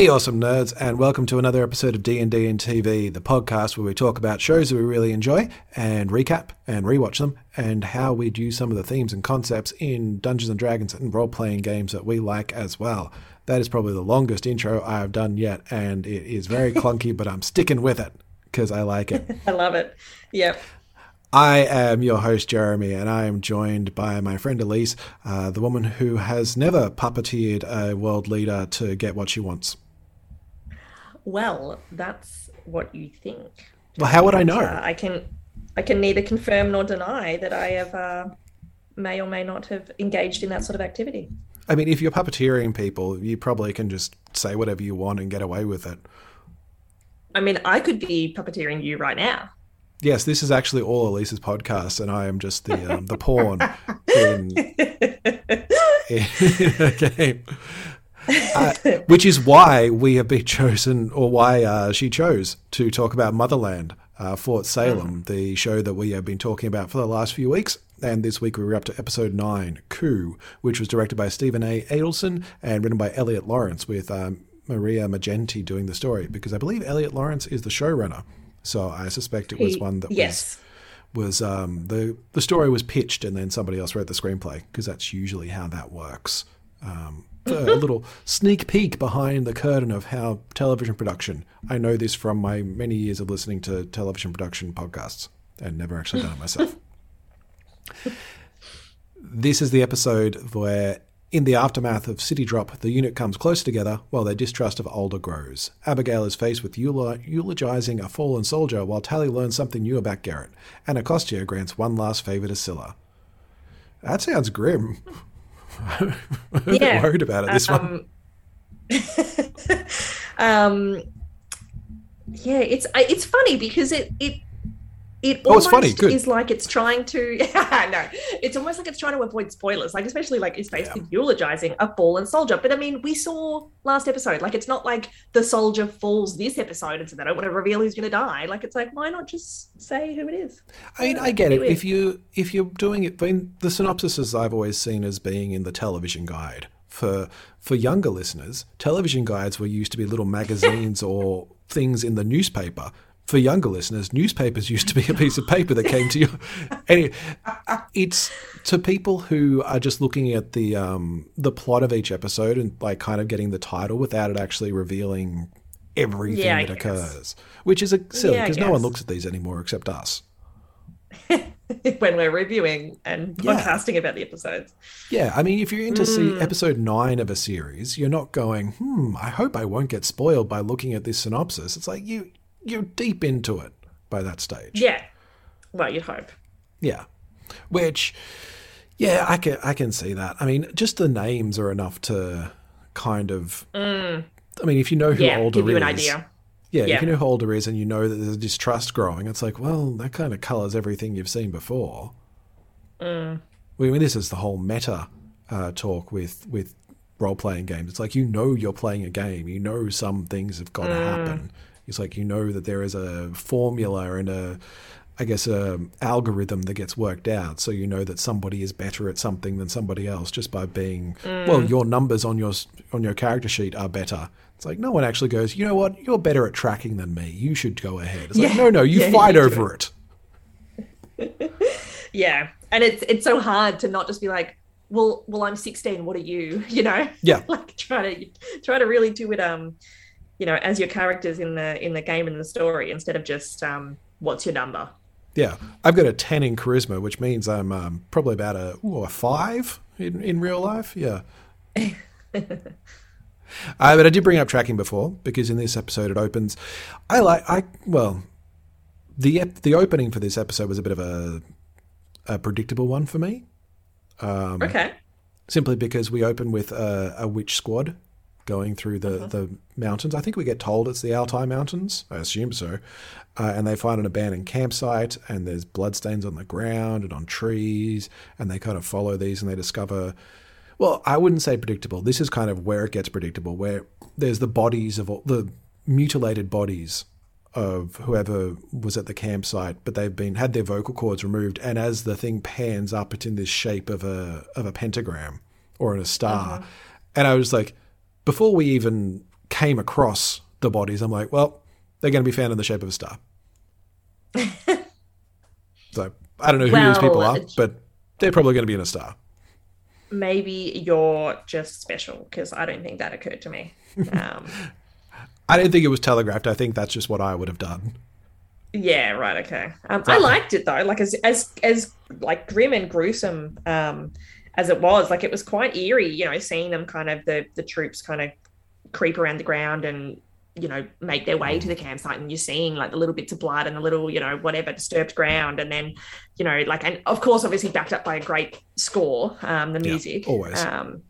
Hey, awesome nerds, and welcome to another episode of D&D and TV, the podcast where we talk about shows that we really enjoy and recap and rewatch them and how we'd use some of the themes and concepts in Dungeons and Dragons and role-playing games that we like as well. That is probably the longest intro I have done yet, and it is very clunky, but I'm sticking with it because I like it. I love it. Yep. I am your host, Jeremy, and I am joined by my friend Elise, uh, the woman who has never puppeteered a world leader to get what she wants. Well, that's what you think. Well, how would I know? Uh, I can, I can neither confirm nor deny that I have uh, may or may not have engaged in that sort of activity. I mean, if you're puppeteering people, you probably can just say whatever you want and get away with it. I mean, I could be puppeteering you right now. Yes, this is actually all Elise's podcast, and I am just the um, the pawn in, in a game. Uh, which is why we have been chosen, or why uh, she chose to talk about Motherland, uh, Fort Salem, the show that we have been talking about for the last few weeks. And this week we were up to episode nine, Coup, which was directed by Steven A. Adelson and written by Eliot Laurence, with um, Maria Maggenti doing the story, because I believe Eliot Laurence is the showrunner. So I suspect it was one that yes. was was um, the the story was pitched and then somebody else wrote the screenplay because that's usually how that works. Um, a little sneak peek behind the curtain of how television production. I know this from my many years of listening to television production podcasts and never actually done it myself. this is the episode where, in the aftermath of City Drop, the unit comes close together while their distrust of Alder grows. Abigail is faced with eula- eulogizing a fallen soldier while Tally learns something new about Gerit, and Anacostia grants one last favor to Scylla. That sounds grim. I'm a bit Yeah. worried about it. This one. Um, um, yeah, it's it's funny because it it it Oh, almost funny, good. is like it's trying to yeah, no, it's almost like it's trying to avoid spoilers. Like especially like it's basically eulogizing a fallen soldier. But I mean, we saw last episode. Like it's not like the soldier falls this episode, and so they don't want to reveal who's going to die. Like it's like why not just say who it is? I mean, I get it. If you if you're doing it, I mean, the synopsises I've always seen as being in the television guide for for younger listeners. Television guides were used to be little magazines or things in the newspaper. For younger listeners, newspapers used to be a piece of paper that came to you. Anyway, it's to people who are just looking at the um, the plot of each episode and like kind of getting the title without it actually revealing everything Yeah, that guess. occurs, which is a silly Yeah, because no one looks at these anymore except us. when we're reviewing and Yeah. about the episodes. Yeah, I mean, if you're into see Mm. episode nine of a series, you're not going, hmm, I hope I won't get spoiled by looking at this synopsis. It's like you you're deep into it by that stage. Yeah, well, you'd hope. Yeah. Which yeah, I can I can see that. I mean, just the names are enough to kind of I mean, if you know who Mm. Yeah, Alder give you is, an idea. Yeah, Yeah. if you know who Alder is and you know that there's a distrust growing, it's like, well, that kind of colours everything you've seen before. Mm. I mean, this is the whole meta uh, talk with with role playing games. It's like you know you're playing a game. You know some things have got to Mm. happen. It's like you know that there is a formula and a, I guess, a algorithm that gets worked out. So you know that somebody is better at something than somebody else just by being. Mm. Well, your numbers on your on your character sheet are better. It's like no one actually goes. You know what? You're better at tracking than me. You should go ahead. It's like Yeah. no, no. You Yeah, fight over it. Yeah, and it's it's so hard to not just be like, well, well, I'm 16. What are you? You know? Yeah. like try to try to really do it. Um, you know, as your characters in the in the game and the story instead of just um, what's your number? Yeah, I've got a ten in charisma, which means I'm um, probably about a, ooh, a five in, in real life. Yeah. uh, but I did bring up tracking before because in this episode it opens. I like I well, the the opening for this episode was a bit of a a predictable one for me, Um, okay. simply because we open with a, a witch squad going through the, the mountains. I think we get told it's the Altai Mountains. I assume so. Uh, and they find an abandoned campsite, and there's bloodstains on the ground and on trees, and they kind of follow these, and they discover. Well, I wouldn't say predictable. This is kind of where it gets predictable, where there's the bodies of all the mutilated bodies of whoever was at the campsite, but they've been had their vocal cords removed, and as the thing pans up, it's in this shape of a of a pentagram or in a star. And I was like, before we even came across the bodies, I'm like, well, they're going to be found in the shape of a star. so I don't know who Well, these people are, but they're probably going to be in a star. Maybe you're just special because I don't think that occurred to me. Um, I don't think it was telegraphed. I think that's just what I would have done. yeah, right. Okay. Um, I liked it though. Like as as as like grim and gruesome um, as it was, like it was quite eerie. You know, seeing them kind of the the troops kind of creep around the ground and you know make their way to the campsite and you're seeing like the little bits of blood and the little you know whatever disturbed ground and then you know like and of course obviously backed up by a great score um the Yeah, music always. um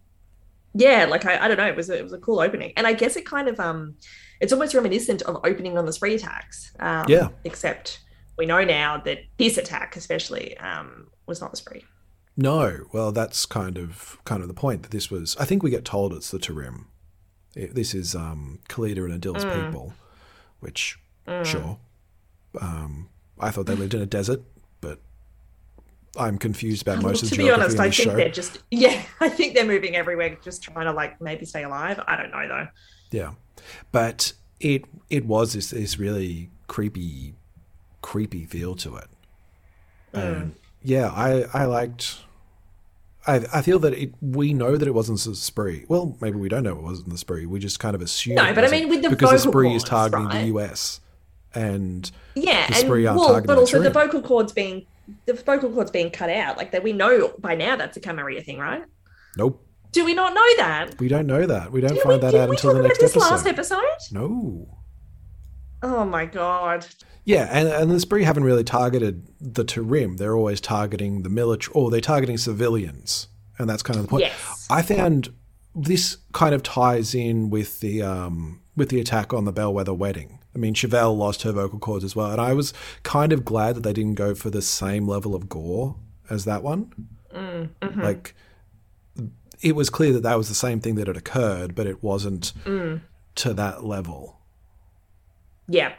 yeah like I, I don't know it was a, it was a cool opening and i guess it kind of um it's almost reminiscent of opening on the spree attacks um Yeah. except we know now that this attack especially um was not the spree No, well, that's kind of kind of the point that this was. I think we get told it's the Tarim. It- this is um, Khalida and Adil's Mm. people, which sure. Um, I thought they lived in a desert, but I'm confused about most of the to be honest i think show. they're just yeah i think they're moving everywhere just trying to like maybe stay alive i don't know though Yeah, but it it was this this really creepy, creepy feel to it. And yeah, I I liked. I I feel that it. We know that it wasn't the spree. Well, maybe we don't know it wasn't the spree. We just kind of assume. No, but I mean, with the because the spree is targeting right? the US, and Yeah, the and spree aren't well, targeting but also the vocal cords being the vocal cords being cut out. Like that, we know by now that's a Camarilla thing, right? nope, Do we not know that? we don't know that. We don't Did find we, that out until the next this episode. last episode? No. Oh my god! Yeah, and, and the Spree haven't really targeted the Tarim. They're always targeting the military, or they're targeting civilians, and that's kind of the point. Yes. I found this kind of ties in with the um, with the attack on the Bellweather wedding. I mean, Chevelle lost her vocal cords as well, and I was kind of glad that they didn't go for the same level of gore as that one. Mm-hmm. Like, it was clear that that was the same thing that had occurred, but it wasn't Mm. to that level. Yeah,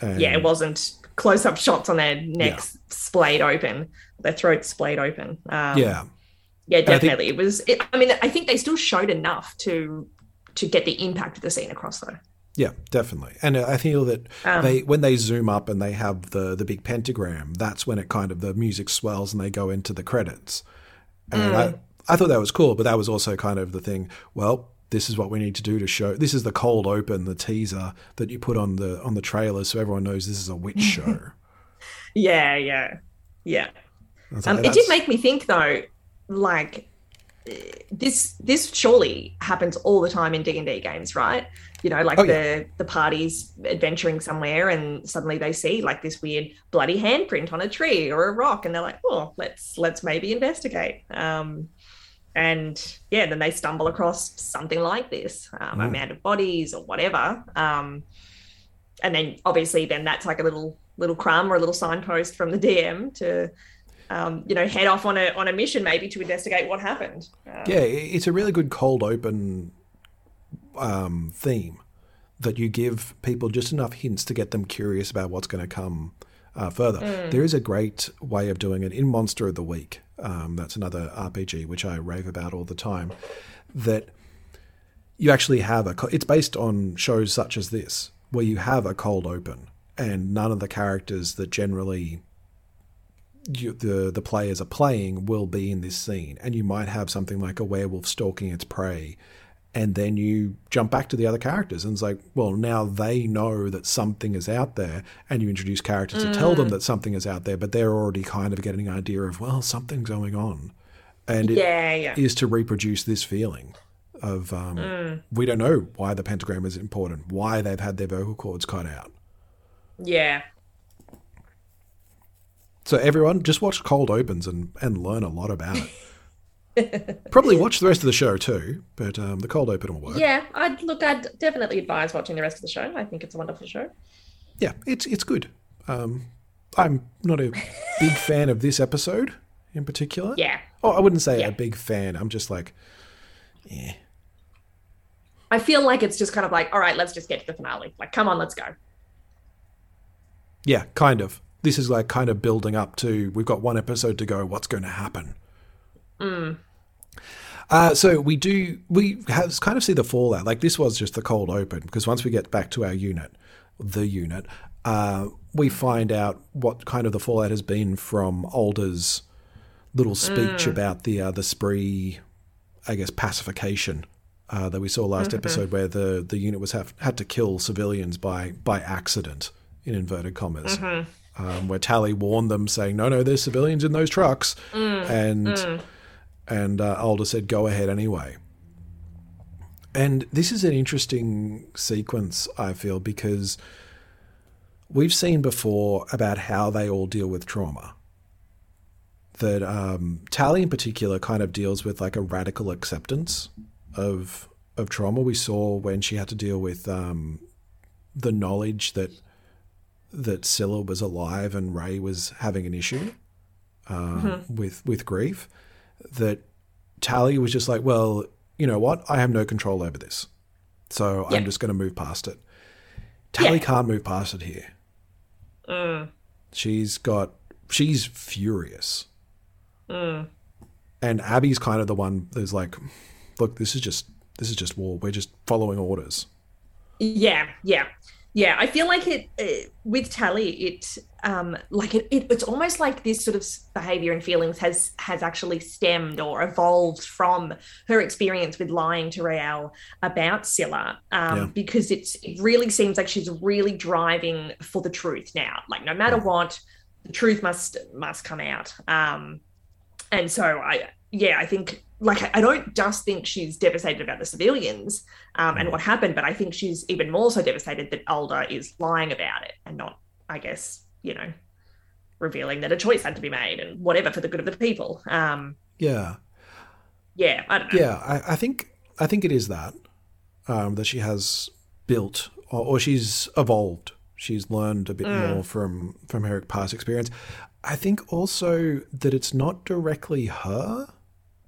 And yeah, it wasn't close-up shots on their necks splayed open, their throats splayed open. Um, yeah. yeah, I think- definitely. it was. It, I mean, I think they still showed enough to to get the impact of the scene across, though. Yeah, definitely. And I feel that Um, they when they zoom up and they have the the big pentagram, that's when it kind of the music swells and they go into the credits. And I I thought that was cool, but that was also kind of the thing. Well, this is what we need to do to show. This is the cold open, the teaser that you put on the on the trailer, so everyone knows this is a witch show. Yeah, yeah, yeah. I Um, like, it did make me think though, like this this surely happens all the time in D and D games, right? You know, like Oh, the the parties adventuring somewhere, and suddenly they see like this weird bloody handprint on a tree or a rock, and they're like, "Oh, let's let's maybe investigate." Um, and yeah, then they stumble across something like this, um, a Mm. mound of bodies or whatever. Um, and then obviously, then that's like a little little crumb or a little signpost from the DM to um, you know, head off on a on a mission maybe to investigate what happened. Um, Yeah, it's a really good cold open um, theme that you give people just enough hints to get them curious about what's going to come uh, further. There is a great way of doing it in Monster of the Week. Um, that's another RPG which I rave about all the time. That you actually have a. It's based on shows such as this, where you have a cold open, and none of the characters that generally you, the the players are playing will be in this scene, and you might have something like a werewolf stalking its prey, and then you jump back to the other characters, and it's like, well, now they know that something is out there, and you introduce characters to tell them that something is out there, but they're already kind of getting an idea of well, something's going on, and it yeah, yeah. is to reproduce this feeling of um, we don't know why the pentagram is important, why they've had their vocal cords cut out. Yeah. So everyone, just watch Cold Opens and, and learn a lot about it. Probably watch the rest of the show too, but um, the Cold Open will work. Yeah, I'd look. I'd definitely advise watching the rest of the show. I think it's a wonderful show. Yeah, it's it's good. Um, I'm not a big fan of this episode in particular. Yeah, Oh, I wouldn't say Yeah. a big fan. I'm just like, yeah, I feel like it's just kind of like, all right, let's just get to the finale. Like, come on, let's go. yeah, kind of. This is like kind of building up to we've got one episode to go. What's going to happen? Uh, so we do we have, kind of see the fallout. Like this was just the cold open because once we get back to our unit, the unit, uh, we find out what kind of the fallout has been from Alder's little speech about the uh, the spree, I guess pacification uh, that we saw last episode, where the the unit was have, had to kill civilians by by accident in inverted commas. Um, where Tally warned them, saying, "No, no, there's civilians in those trucks," and and uh, Alder said, "Go ahead anyway." And this is an interesting sequence, I feel, because we've seen before about how they all deal with trauma. That um, Tally, in particular, kind of deals with like a radical acceptance of of trauma. We saw when she had to deal with um, the knowledge that that Scylla was alive and Ray was having an issue uh, with with grief. That Tally was just like, well, you know what? I have no control over this, so Yeah. I'm just going to move past it. Tally Yeah. can't move past it here. Mm. She's got she's furious, mm. and Abby's kind of the one that's like, look, this is just this is just war. We're just following orders. Yeah, yeah, yeah. I feel like it uh, with Tally. It um like it, it. It's almost like this sort of behavior and feelings has has actually stemmed or evolved from her experience with lying to Raelle about Scylla. Um, Yeah. because it's it really seems like she's really driving for the truth now. Like no matter what, the truth must must come out. Um, and so I yeah I think like I- don't just think she's devastated about the civilians um, and what happened, but I think she's even more so devastated that Alder is lying about it and not, I guess, you know, revealing that a choice had to be made and whatever for the good of the people. Um, Yeah, yeah, I don't know. yeah. I, I think I think it is that um, that she has built or, or she's evolved. She's learned a bit more from from her past experience. I think also that it's not directly her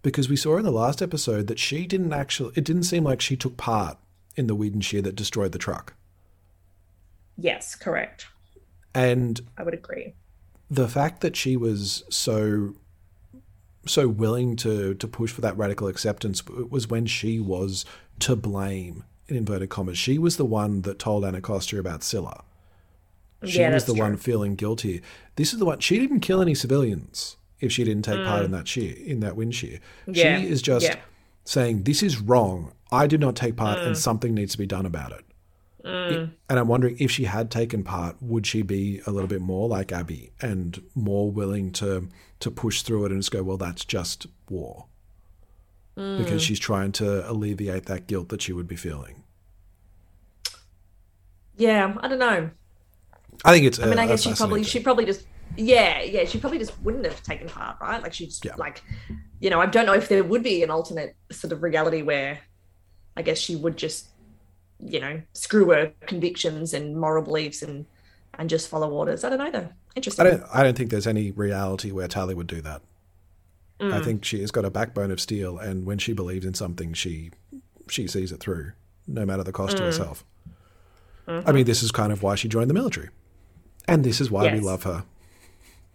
because we saw in the last episode that she didn't actually. It didn't seem like she took part in the wind shear that destroyed the truck. Yes, correct. And I would agree. the fact that she was so so willing to to push for that radical acceptance was when she was to blame in inverted commas. She was the one that told Anacostia about Scylla. She Yeah, was the one feeling guilty. This is the one. She didn't kill any civilians if she didn't take Mm. part in that shear in that wind shear. Yeah, She is just yeah. saying this is wrong. I did not take part, Mm. and something needs to be done about it. It- and I'm wondering if she had taken part, would she be a little bit more like Abby and more willing to to push through it and just go, well, that's just war, Mm. because she's trying to alleviate that guilt that she would be feeling. Yeah, I don't know. I think it's. I mean, I guess she probably she probably just yeah yeah she probably just wouldn't have taken part, right? Like she's Yeah. like, you know, I don't know if there would be an alternate sort of reality where, I guess she would just, you know, screw her convictions and moral beliefs and and just follow orders. I don't know though. Interesting. I don't. I don't think there's any reality where Tally would do that. I Mm. think she has got a backbone of steel, and when she believes in something, she she sees it through, no matter the cost to Mm. herself. Mm-hmm. I mean, this is kind of why she joined the military, and this is why we love her.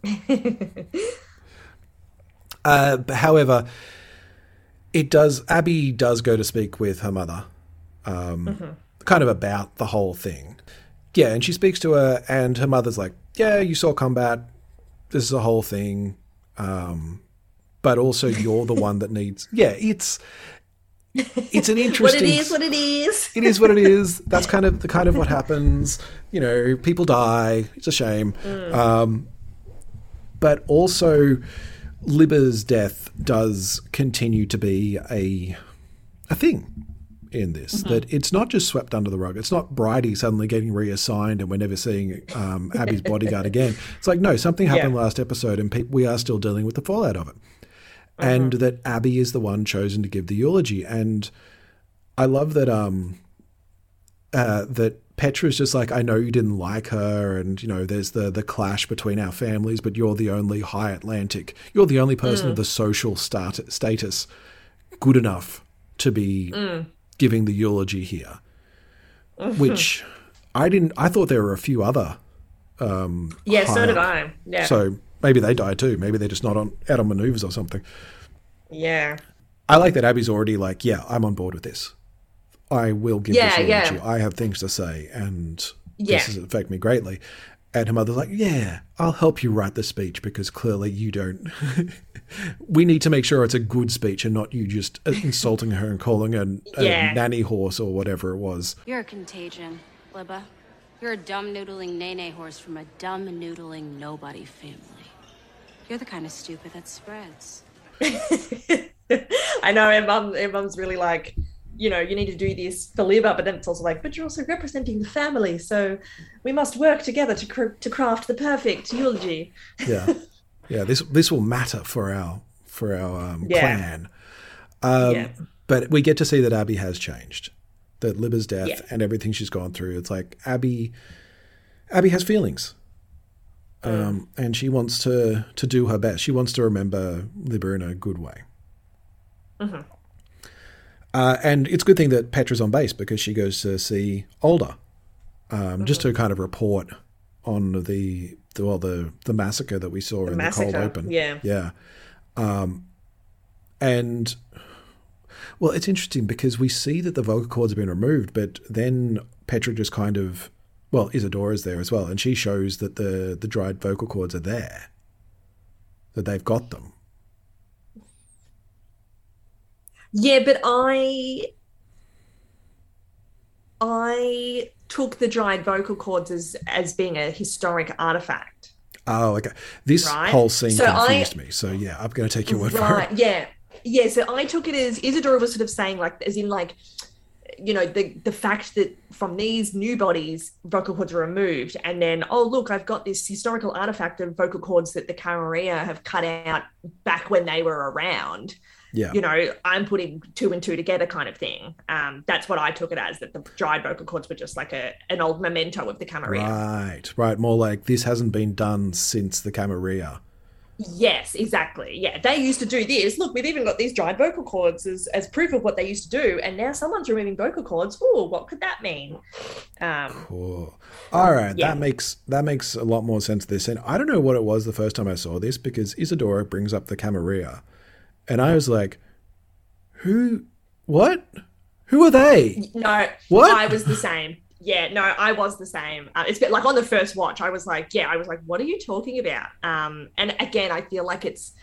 uh, but however, it does. Abby does go to speak with her mother, um, kind of about the whole thing. Yeah, and she speaks to her, and her mother's like, "Yeah, you saw combat. This is a whole thing, um, but also you're the one that needs." Yeah, it's it's an what interesting. it is, what it is. it is what it is. That's kind of the kind of what happens. You know, people die. It's a shame. Um, but also, Libba's death does continue to be a a thing in this. That it's not just swept under the rug. It's not Bridie suddenly getting reassigned and we're never seeing um, Abby's bodyguard again. It's like no, something happened Yeah. last episode, and pe- we are still dealing with the fallout of it. And that Abby is the one chosen to give the eulogy, and I love that um uh that Petra's just like I know you didn't like her and you know there's the the clash between our families but you're the only high Atlantic you're the only person of mm. the social stat- status good enough to be mm. giving the eulogy here which I didn't I thought there were a few other um, Yeah, so did. I. Yeah. so maybe they die too maybe they're just not on out on maneuvers or something yeah. I like that Abby's already like, yeah, I'm on board with this. I will give Yeah, this eulogy. yeah. I have things to say, and Yeah. this has affected me greatly. And her mother's like, yeah, I'll help you write the speech because clearly you don't. we need to make sure it's a good speech and not you just insulting her and calling her a Yeah. nanny horse or whatever it was. You're a contagion, Libba. You're a dumb noodling nene horse from a dumb noodling nobody family. You're the kind of stupid that spreads. I know, and mum, and mum's really like, you know, you need to do this for Libba, but then it's also like, but you're also representing the family, so we must work together to cr- to craft the perfect eulogy. Yeah, yeah. This this will matter for our for our um, Yeah. clan. Um, Yeah. But we get to see that Abby has changed. That Libba's death Yeah. and everything she's gone through. It's like Abby. Abby has feelings, um, and she wants to to do her best. She wants to remember Libba in a good way. Uh, and it's a good thing that Petra's on base because she goes to see Alder, um, just to kind of report on the, the well the the massacre that we saw in the cold open. yeah. yeah. Um, and well, it's interesting because we see that the vocal cords have been removed, but then Petra just kind of well, Izadora's there as well, and she shows that the the dried vocal cords are there, that they've got them. Yeah, but I I took the dried vocal cords as as being a historic artifact. Oh, okay. This Right. whole scene So I- confused me. So yeah, I'm going to take your word for it. yeah. Yeah, so I took it as Izadora was sort of saying like as in like you know the the fact that from these new bodies vocal cords are removed and then oh look I've got this historical artifact of vocal cords that the Camarilla have cut out back when they were around Yeah. you know I'm putting two and two together kind of thing um that's what I took it as that the dried vocal cords were just like a an old memento of the Camarilla Right, right. More like this hasn't been done since the Camarilla. Yes, exactly. Yeah, they used to do this. Look, we've even got these dried vocal cords as, as proof of what they used to do, and now someone's removing vocal cords. Oh, what could that mean? Um, Cool. All right, Yeah. that makes that makes a lot more sense. This and I don't know what it was the first time I saw this because Izadora brings up the Camarilla, and I was like, "Who? What? Who are they?" no, What? I was the same. Yeah, no, I was the same. Uh, it's been like on the first watch, I was like, yeah, I was like, what are you talking about? Um, and again, I feel like it's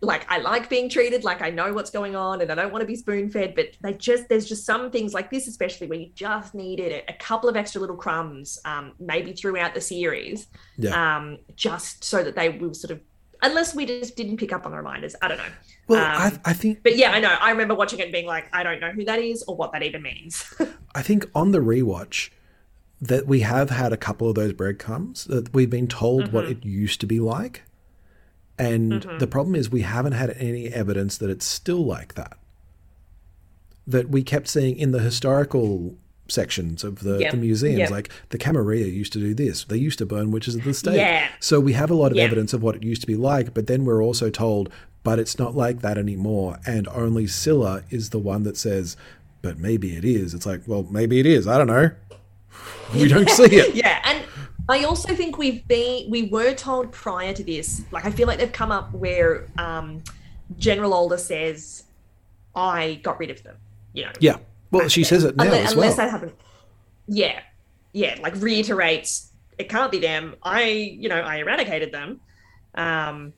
like I like being treated like I know what's going on and I don't want to be spoon fed, but they just there's just some things like this, especially where you just needed a, couple of extra little crumbs, um, maybe throughout the series, Yeah. um, just so that they will sort of, unless we just didn't pick up on the reminders. I don't know. well, um, I, I think But yeah, I know. I remember watching it and being like, I don't know who that is or what that even means. I think on the rewatch that we have had a couple of those breadcrumbs that we've been told what it used to be like. And the problem is we haven't had any evidence that it's still like that. That we kept seeing in the historical sections of the, Yeah. the museums, Yeah. like the Camarilla used to do this. They used to burn witches at the stake. Yeah. So we have a lot of Yeah. evidence of what it used to be like, but then we're also told, but it's not like that anymore. And only Scylla is the one that says, but maybe it is. It's like, well, maybe it is. I don't know. We don't see it. yeah, and I also think we've been we were told prior to this, like I feel like they've come up where um, General Alder says, "I got rid of them," you know. Yeah. Well, she says it now unless, as well. they haven't. Yeah, yeah, like reiterates it can't be them. I, you know, I eradicated them. Um,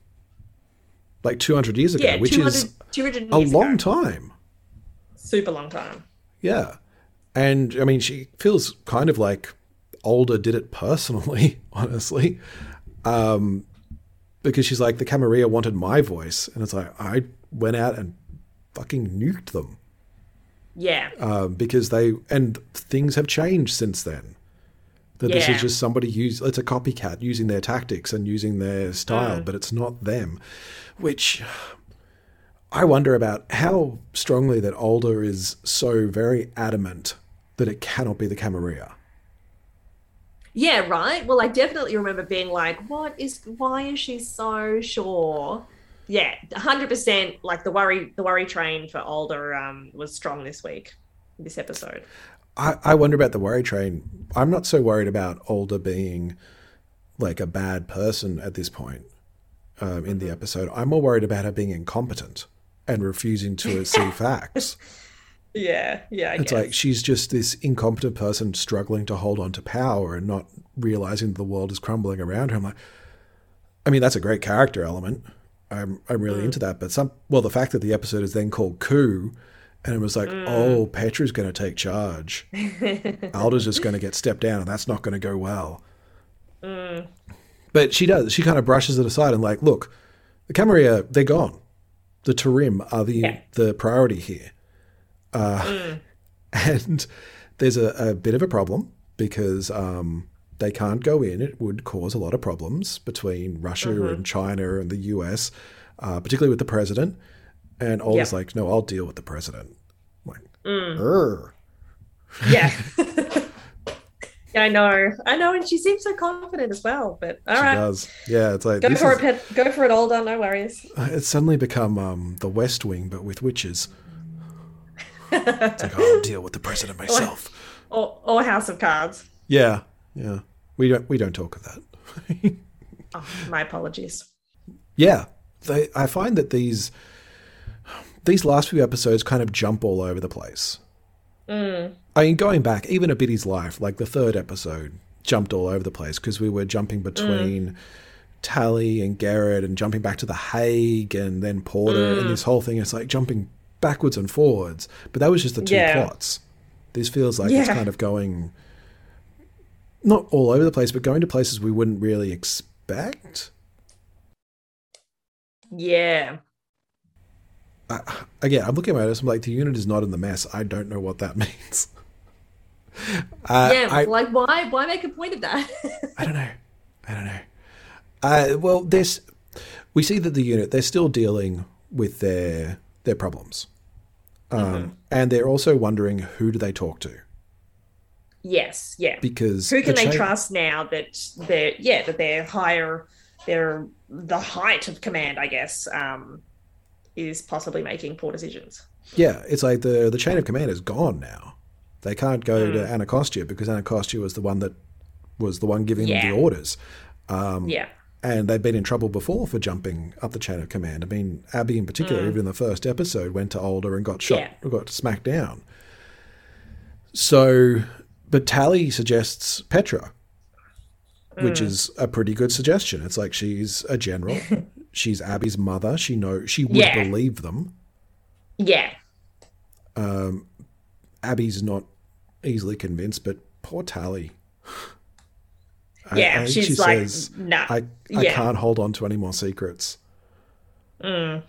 like 200 years ago, yeah, which 200, is 200 a long ago. time. super long time. Yeah. And I mean, she feels kind of like Alder did it personally, honestly. Um, because she's like, the Camarilla wanted my voice. And it's like, I went out and fucking nuked them. Yeah, Um, because they, and things have changed since then. That this is just somebody use it's a copycat using their tactics and using their style, Mm. but it's not them. Which I wonder about how strongly that Alder is so very adamant that it cannot be the Camarilla. Yeah, right. Well, I definitely remember being like, "What is? Why is she so sure?" Yeah, hundred percent. Like the worry, the worry train for Alder um, was strong this week, this episode. I, I wonder about the worry train. I'm not so worried about Alder being like a bad person at this point um, in Mm-hmm. the episode. I'm more worried about her being incompetent and refusing to see facts. Yeah, yeah. I It's guess. like she's just this incompetent person struggling to hold on to power and not realizing the world is crumbling around her. I'm like, I mean, that's a great character element. I'm I'm really into that. But some well, the fact that the episode is then called Coup, and it was like, oh, Petra's going to take charge. Alder's just going to get stepped down, and that's not going to go well. But she does. She kind of brushes it aside and like, look, the Camarilla, they're gone. The Tarim are the Yeah. the priority here. Uh, And there's a, a bit of a problem because um, they can't go in. It would cause a lot of problems between Russia and China and the US, uh, particularly with the president. And Alder's Yeah. like, no, I'll deal with the president. I'm like, "Urgh." yeah. yeah, I know, I know, and she seems so confident as well. But all She right, does. Yeah, it's like go for is- it, Pet. Go for it, Alder. No worries. It's suddenly become um, the West Wing, but with witches. it's like, oh, I'll deal with the president myself. Or, or House of Cards. Yeah, yeah. We don't we don't talk of that. Oh, my apologies. yeah, they, I find that these these last few episodes kind of jump all over the place. Mm. I mean, going back even a Biddy's life, like the third episode jumped all over the place because we were jumping between mm. Tally and Gerit and jumping back to the Hague and then Porter and mm. this whole thing. It's like jumping backwards and forwards. But that was just the two Yeah. plots. This feels like it's kind of going not all over the place, but going to places we wouldn't really expect. Yeah. Again, I'm looking at this. I'm like, the unit is not in the mess. I don't know what that means. Uh, yeah. I, like, why? Why make a point of that? I don't know. I don't know. Uh, well, there's we see that the unit they're still dealing with their their problems, um, Mm-hmm. and they're also wondering who do they talk to yes. Yeah. because Who can the they cha- trust now that they're yeah that they're higher, they're the height of command, I guess, um, is possibly making poor decisions. Yeah, it's like the the chain of command is gone now. They can't go to Mm. Anacostia because Anacostia was the one that was the one giving them the orders. Um, yeah. and they've been in trouble before for jumping up the chain of command. I mean, Abby in particular, even in the first episode, went to Alder and got shot, Mm. Yeah. got smacked down. So, but Tally suggests Petra, Mm. which is a pretty good suggestion. It's like she's a general, she's Abby's mother. She know she would Yeah. believe them. Yeah. Abby's not easily convinced, but poor Tally. I- Yeah, I she's she like, says, nah. I, I Yeah. can't hold on to any more secrets. Mm.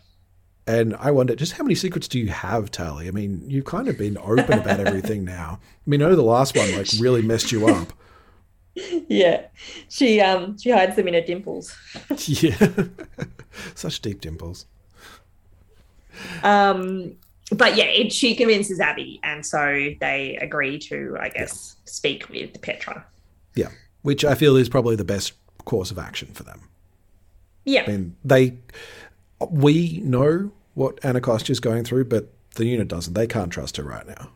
And I wonder, just how many secrets do you have, Tally? I mean, you've kind of been open about everything now. I mean, I know the last one like really messed you up. Yeah. She um she hides them in her dimples. yeah, such deep dimples. Um but yeah, it, she convinces Abby, and so they agree to, I guess, speak with Petra. Yeah, which I feel is probably the best course of action for them. Yeah. I mean, they, we know what Anacostia is going through, but the unit doesn't. They can't trust her right now.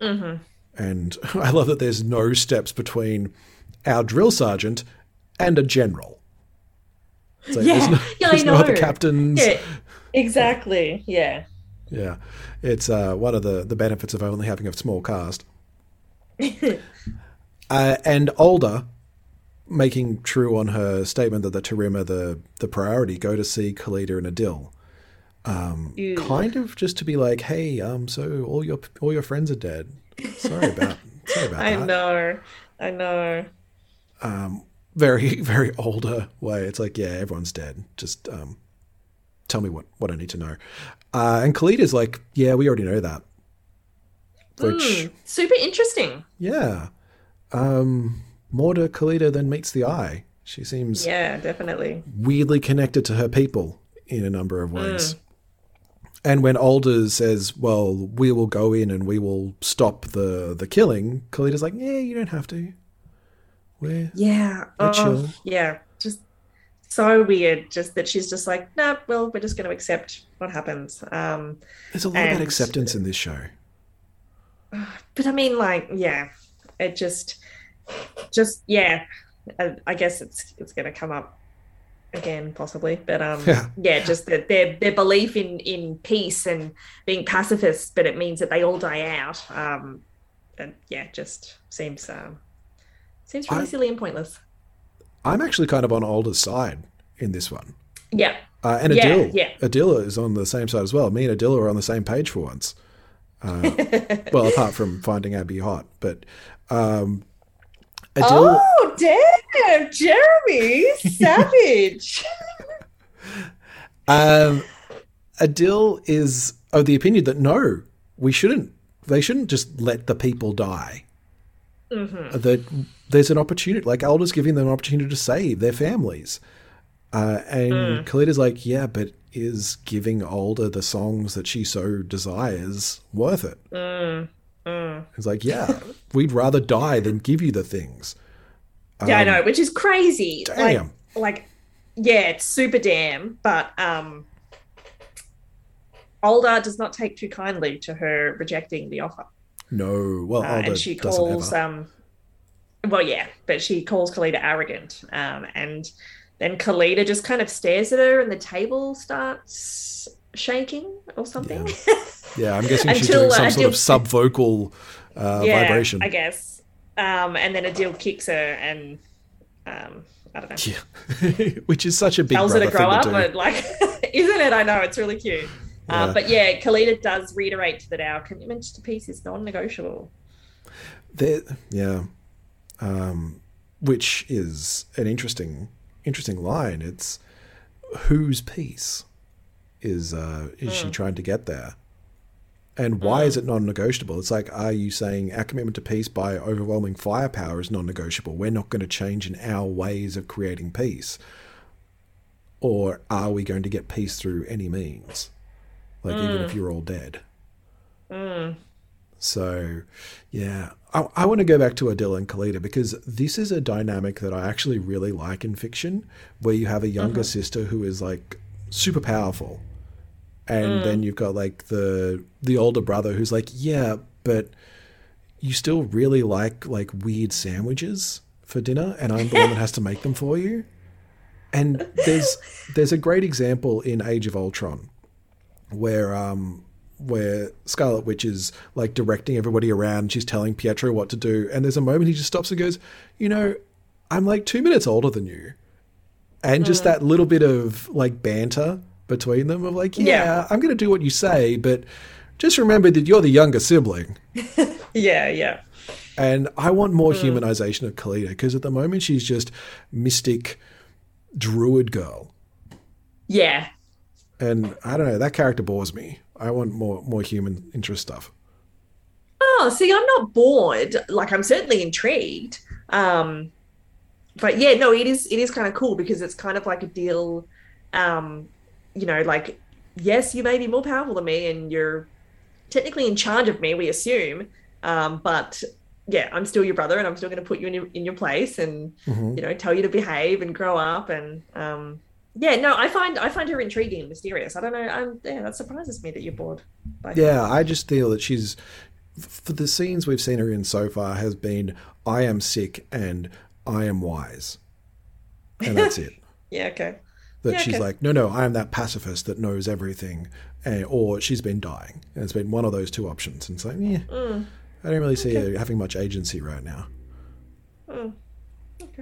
Mm-hmm. And I love that there's no steps between our drill sergeant and a general. Like, Yeah, there's no, yeah, I there's no other know. captains. Yeah. Exactly. Yeah. Yeah, it's uh, one of the, the benefits of only having a small cast. uh, and Alder, making true on her statement that the Tarim are the, the priority, go to see Khalida and Adil. Ew. Kind of just to be like, hey, um, so all your all your friends are dead. Sorry about sorry about that. I that. know. I know. Um, very very Alder way. It's like, yeah, everyone's dead. Just um, tell me what what I need to know. Uh, and Khalid is like, yeah, we already know that. Which Mm, super interesting. Yeah. Um, more to Khalida than meets the eye. She seems Yeah, definitely. weirdly connected to her people in a number of ways. And when Alders says, well, we will go in and we will stop the, the killing, Khalida's like, yeah, you don't have to. We're, Yeah. We're Oh, chill. yeah. Just so weird. Just that she's just like, nah, well, we're just going to accept what happens. Um, there's a lot about And- acceptance in this show. but I mean, like, yeah, it just, just yeah. I, I guess it's it's going to come up again, possibly. But um, Yeah. yeah, just that their their belief in in peace and being pacifists, but it means that they all die out. Um, and yeah, just seems um, seems really I- silly and pointless. I'm actually kind of on Alder's side in this one. Yeah, Uh, and Yeah, Adil, yeah. Adila is on the same side as well. Me and Adila are on the same page for once. Uh, well, apart from finding Abby hot, but um, Adil, Oh damn, Jeremy, savage. um, Adil is of the opinion that no, we shouldn't. They shouldn't just let the people die. That there's an opportunity, like Alder's giving them an opportunity to save their families. Uh, and Khalid like, yeah, but is giving Alder the songs that she so desires worth it? It's like, yeah, we'd rather die than give you the things. yeah, I know, which is crazy. Um, damn. Like, like, yeah, it's super damn, but um, Alder does not take too kindly to her rejecting the offer. No, well, Uh, and she calls um well yeah but she calls Khalida arrogant um and then Khalida just kind of stares at her and the table starts shaking or something. Yeah, I'm guessing she's doing some uh, sort of Adil- subvocal uh, yeah vibration. I guess. Um and then Adil kicks her and um I don't know. Yeah. Which is such a big tells her to grow up to but like isn't it? I know it's really cute. Yeah. uh, but yeah Khalida does reiterate that our commitment to peace is non-negotiable. There, yeah, um, which is an interesting, interesting line. It's whose piece is uh, is she hmm. trying to get there, and why is hmm. it non-negotiable? It's like, are you saying our commitment to peace by overwhelming firepower is non-negotiable? We're not going to change in our ways of creating peace, or are we going to get peace through any means, like even if hmm. you're all dead? So, yeah, I, I want to go back to Adil and Khalida because this is a dynamic that I actually really like in fiction, where you have a younger mm-hmm. sister who is like super powerful, and then you've got like the the older brother who's like, yeah, but you still really like like weird sandwiches for dinner, and I'm the one that has to make them for you. And there's there's a great example in Age of Ultron where um where Scarlet Witch is like directing everybody around. She's telling Pietro what to do, and there's a moment he just stops and goes, "You know, I'm like two minutes older than you," and just that little bit of like banter between them of like, "Yeah, Yeah. I'm going to do what you say, but just remember that you're the younger sibling." yeah yeah And I want more humanization of Khalida because at the moment she's just mystic druid girl. yeah And I don't know, that character bores me. I want more more human interest stuff. Oh, see, I'm not bored. Like, I'm certainly intrigued. Um, but yeah, no, it is. It is kind of cool because it's kind of like a deal. Um, you know, like yes, you may be more powerful than me, and you're technically in charge of me. We assume, um, but yeah, I'm still your brother, and I'm still going to put you in your in your place, and Mhm. you know, tell you to behave and grow up, and um, yeah, no, I find I find her intriguing and mysterious. I don't know. I'm yeah, that surprises me that you're bored. By her. Yeah, I just feel that she's for the scenes we've seen her in so far has been I am sick and I am wise. And that's it. Yeah. Okay. That Yeah, she's okay. like, no, no, I am that pacifist that knows everything, and, or she's been dying. And it's been one of those two options. And it's like, yeah, Mm. I don't really see her having much agency right now. Mm.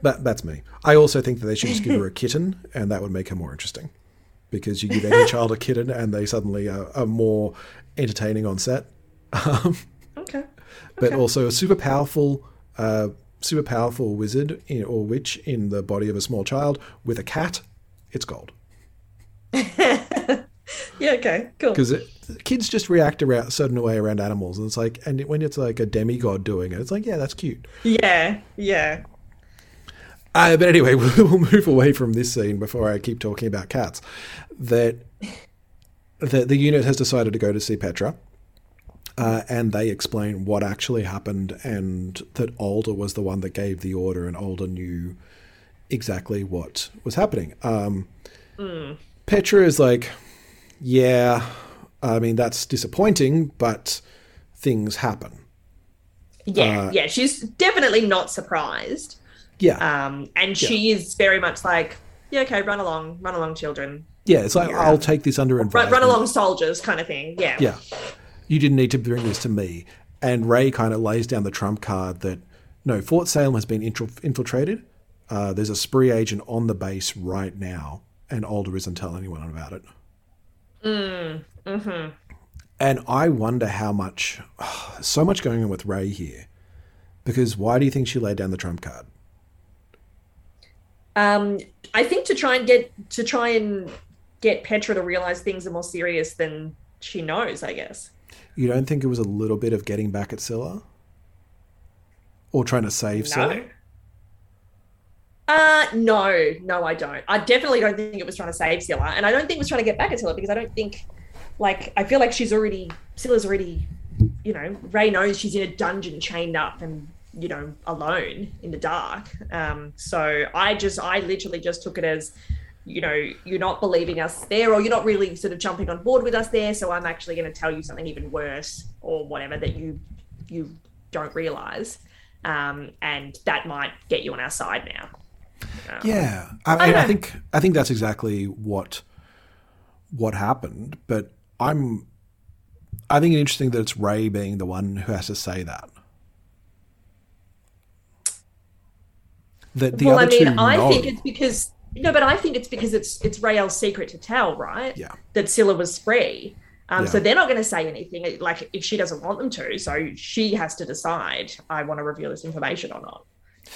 That, that's me. I also think that they should just give her a kitten, and that would make her more interesting. Because you give any child a kitten, and they suddenly are, are more entertaining on set. Um, Okay. but also a super powerful, uh, super powerful wizard in, or witch in the body of a small child with a cat. It's gold Yeah, okay, cool. because kids just react around a certain way around animals, and it's like, and when it's like a demigod doing it, it's like, yeah, that's cute. Yeah, yeah. Uh, but anyway, we'll move away from this scene before I keep talking about cats. That the, the unit has decided to go to see Petra, uh, and they explain what actually happened, and that Alder was the one that gave the order, and Alder knew exactly what was happening. Um, Petra is like, yeah, I mean that's disappointing, but things happen. Yeah, Uh, yeah. She's definitely not surprised. Yeah, Um, and she is very much like, yeah, okay, run along, run along, children. Yeah, it's like Yeah. I'll take this under Run, advisement. run along, soldiers, kind of thing. Yeah. Yeah. You didn't need to bring this to me. And Ray kind of lays down the trump card that no, Fort Salem has been infiltrated. Uh, there's a spree agent on the base right now, and Alder isn't telling anyone about it. Mm, mm-hmm. And I wonder how much, so much going on with Ray here. Because why do you think she laid down the trump card? Um, I think to try and get to try and get Petra to realize things are more serious than she knows. I guess. You don't think it was a little bit of getting back at Scylla? Or trying to save Scylla? Uh no, no, I don't. I definitely don't think it was trying to save Scylla, and I don't think it was trying to get back at Scylla because I don't think, like, I feel like she's already Scylla's already, you know, Ray knows she's in a dungeon chained up and you know alone in the dark. Um, so I just, I literally just took it as, you know, you're not believing us there, or you're not really sort of jumping on board with us there. So I'm actually going to tell you something even worse, or whatever that you you don't realize, um, and that might get you on our side now. Yeah, I, I mean, I think I think that's exactly what what happened. But I'm I think it's interesting that it's Ray being the one who has to say that. That the well, other I mean, two I know. think it's because no, but I think it's because it's it's Raelle's secret to tell, right? Yeah. That Scylla was free. Um, So they're not going to say anything, like if she doesn't want them to. So she has to decide, I want to reveal this information or not.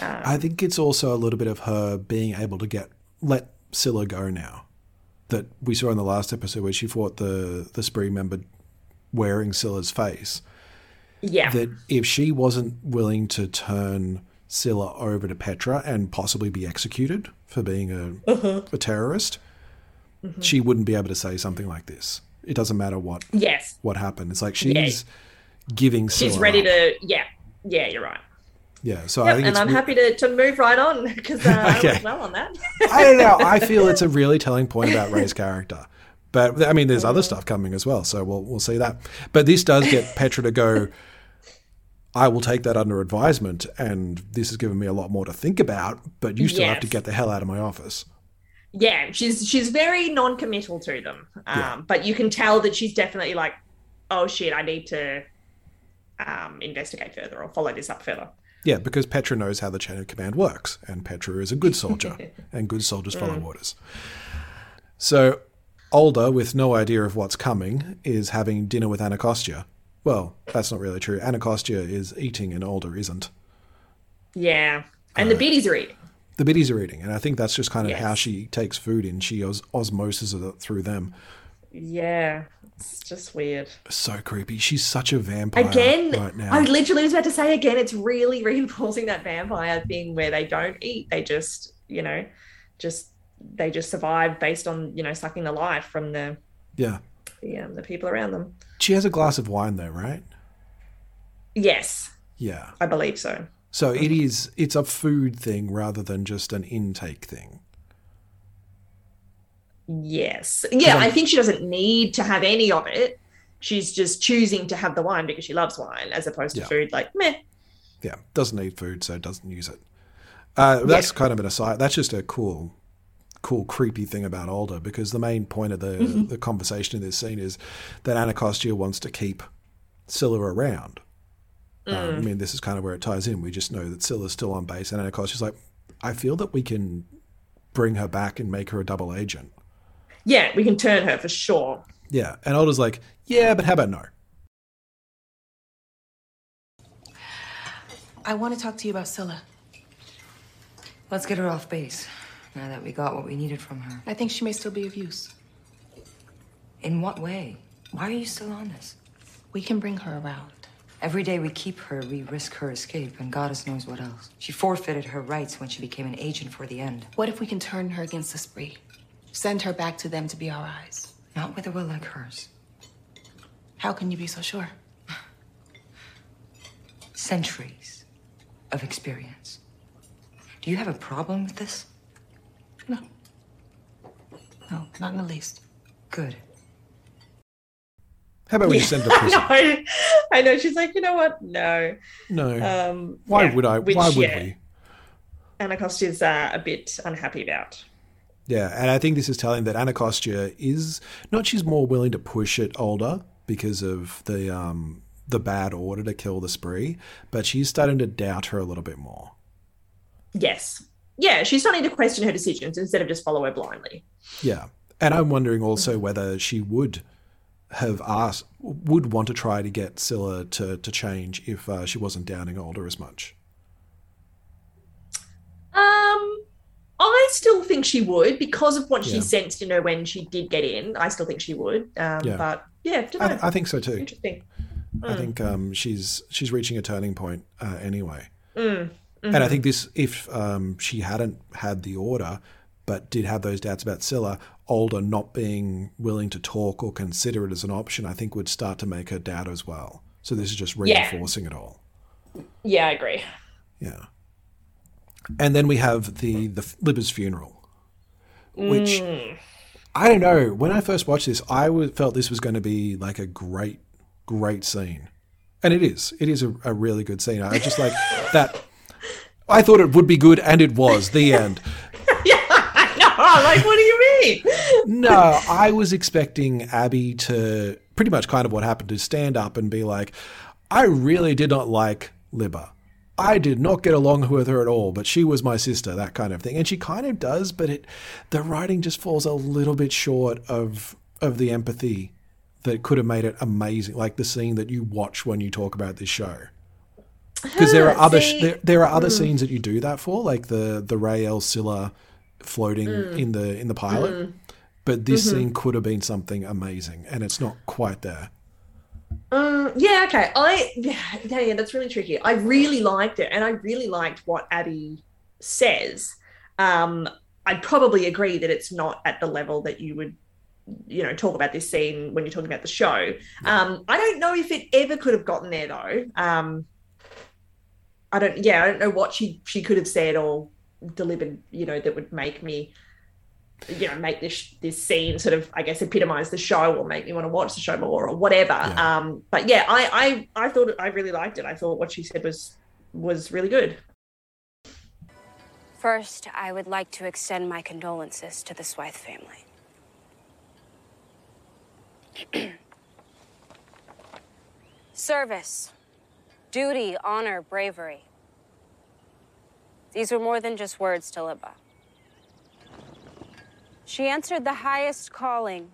Um, I think it's also a little bit of her being able to get let Scylla go now. That we saw in the last episode where she fought the the spree member wearing Scylla's face. yeah. that if she wasn't willing to turn Scylla over to Petra and possibly be executed for being a, Uh-huh. a terrorist, Mm-hmm. she wouldn't be able to say something like this. It doesn't matter what yes. what happened. It's like she's giving Scylla. She's ready up. to. Yeah. Yeah, you're right. Yeah, so I think and I'm re- happy to, to move right on because uh, I Okay. was well on that. I don't know. I feel it's a really telling point about Ray's character. But I mean, there's other stuff coming as well, so we'll we'll see that. But this does get Petra to go. I will take that under advisement, and this has given me a lot more to think about. But you still have to get the hell out of my office. yeah, she's she's very non-committal to them. Um, Yeah. but you can tell that she's definitely like, oh shit, I need to um, investigate further or follow this up further. Yeah, because Petra knows how the chain of command works, and Petra is a good soldier, and good soldiers follow Mm. orders. So, Alder, with no idea of what's coming, is having dinner with Anacostia. Well, that's not really true. Anacostia is eating, and Alder isn't. Yeah, and Uh, the biddies are eating. The biddies are eating, and I think that's just kind of Yes. how she takes food in. She os- osmoses it through them. Yeah, it's just weird. So creepy. She's such a vampire Again, right now. I literally was about to say again, it's really reinforcing that vampire thing where they don't eat; they just, you know, just they just survive based on you know sucking the life from the yeah. the, um, the people around them. She has a glass of wine, though, right? Yes, Yeah. I believe so. So it is. It's a food thing rather than just an intake thing. Yes. Yeah, I'm- think she doesn't need to have any of it. She's just choosing to have the wine because she loves wine as opposed to Yeah. food like meh. Yeah, doesn't need food, so doesn't use it. Uh, that's kind of an aside. That's just a cool, cool, creepy thing about Alder because the main point of the the conversation in this scene is that Anacostia wants to keep Scylla around. Um, I mean, this is kind of where it ties in. We just know that Scylla's still on base, and Anacostia's like, I feel that we can bring her back and make her a double agent. Yeah, we can turn her for sure. Yeah, and Alder's like, yeah, but how about no? I want to talk to you about Scylla. Let's get her off base. Now that we got what we needed from her. I think she may still be of use. In what way? Why are you still on this? We can bring her around. Every day we keep her, we risk her escape, and goddess knows what else. She forfeited her rights when she became an agent for the end. What if we can turn her against the spree? Send her back to them to be our eyes. Not with a will like hers. How can you be so sure? Centuries of experience. Do you have a problem with this? No. No, not in the least. Good. How about we just send her to prison? I, I know. She's like, you know what? No. No. Um, Why yeah, would I? which, why would yeah, we? Anacostia's uh, a bit unhappy about. Yeah, and I think this is telling that Anacostia is not she's more willing to push it Alder because of the um the bad order to kill the spree, but she's starting to doubt her a little bit more. Yes. Yeah, she's starting to question her decisions instead of just follow her blindly. Yeah. And I'm wondering also whether she would have asked would want to try to get Scylla to to change if uh, she wasn't doubting Alder as much. Um, I still think she would because of what she sensed in her when she did get in. I still think she would. Um, Yeah. but yeah, know. I, I think so too. interesting. I think um, she's she's reaching a turning point uh, anyway. Mm, And I think this, if um, she hadn't had the order, but did have those doubts about Scylla, Alder not being willing to talk or consider it as an option, I think would start to make her doubt as well. So this is just Yeah. reinforcing it all. Yeah, I agree. Yeah. And then we have the the Libba's funeral, which Mm. I don't know. When I first watched this, I w- felt this was going to be like a great, great scene, and it is. It is a, a really good scene. I just like that. I thought it would be good, and it was. The end. yeah, I know. Like, what do you mean? No, I was expecting Abby to pretty much kind of what happened to stand up and be like, I really did not like Libba. I did not get along with her at all, but she was my sister, that kind of thing. And she kind of does, but it the writing just falls a little bit short of of the empathy that could have made it amazing, like the scene that you watch when you talk about this show. Because there are other See- there, there are other mm. scenes that you do that for, like the the Raelle Scylla floating mm. in the in the pilot. Mm. But this mm-hmm. scene could have been something amazing, and it's not quite there. Um, yeah, okay. I yeah, yeah, that's really tricky. I really liked it, and I really liked what Abby says. Um, I'd probably agree that it's not at the level that you would, you know, talk about this scene when you're talking about the show. Um, I don't know if it ever could have gotten there though. Um, I don't. Yeah, I don't know what she she could have said or delivered. You know, that would make me you know make this this scene sort of i guess epitomize the show or make me want to watch the show more or whatever Yeah. um but yeah i i i thought i really liked it i thought what she said was was really good First, I would like to extend my condolences to the Swythe family. Service, duty, honor, bravery. These were more than just words to Libba. She answered the highest calling.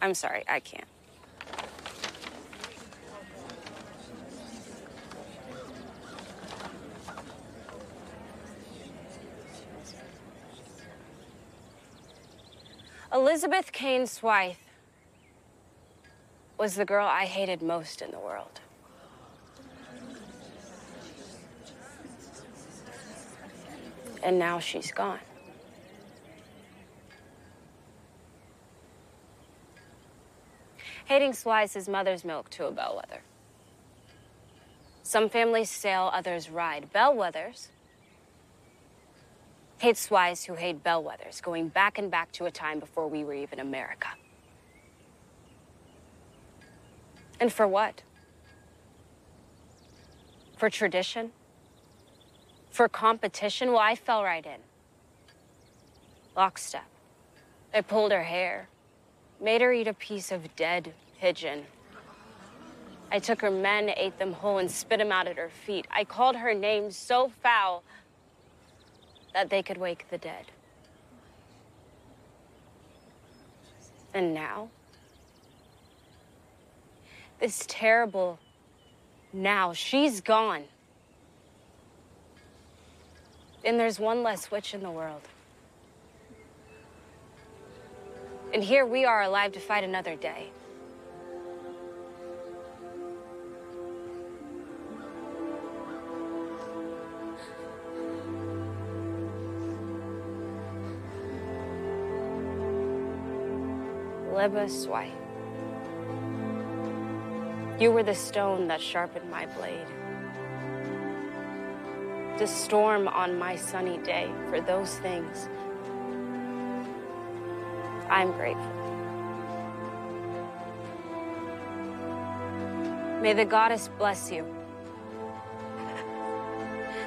I'm sorry, I can't. Elizabeth Kane Swythe was the girl I hated most in the world. And now she's gone. Hating Swythe is mother's milk to a Bellweather. Some families sail, others ride. Bellweathers hate Swythes who hate Bellweathers, going back and back to a time before we were even America. And for what? For tradition? For competition? Well, I fell right in. Lockstep. I pulled her hair, made her eat a piece of dead pigeon. I took her men, ate them whole, and spit them out at her feet. I called her names so foul that they could wake the dead. And now, this terrible now, she's gone. And there's one less witch in the world. And here we are alive to fight another day. Libba Swythe. You were the stone that sharpened my blade. The storm on my sunny day for those things. I'm grateful. May the goddess bless you.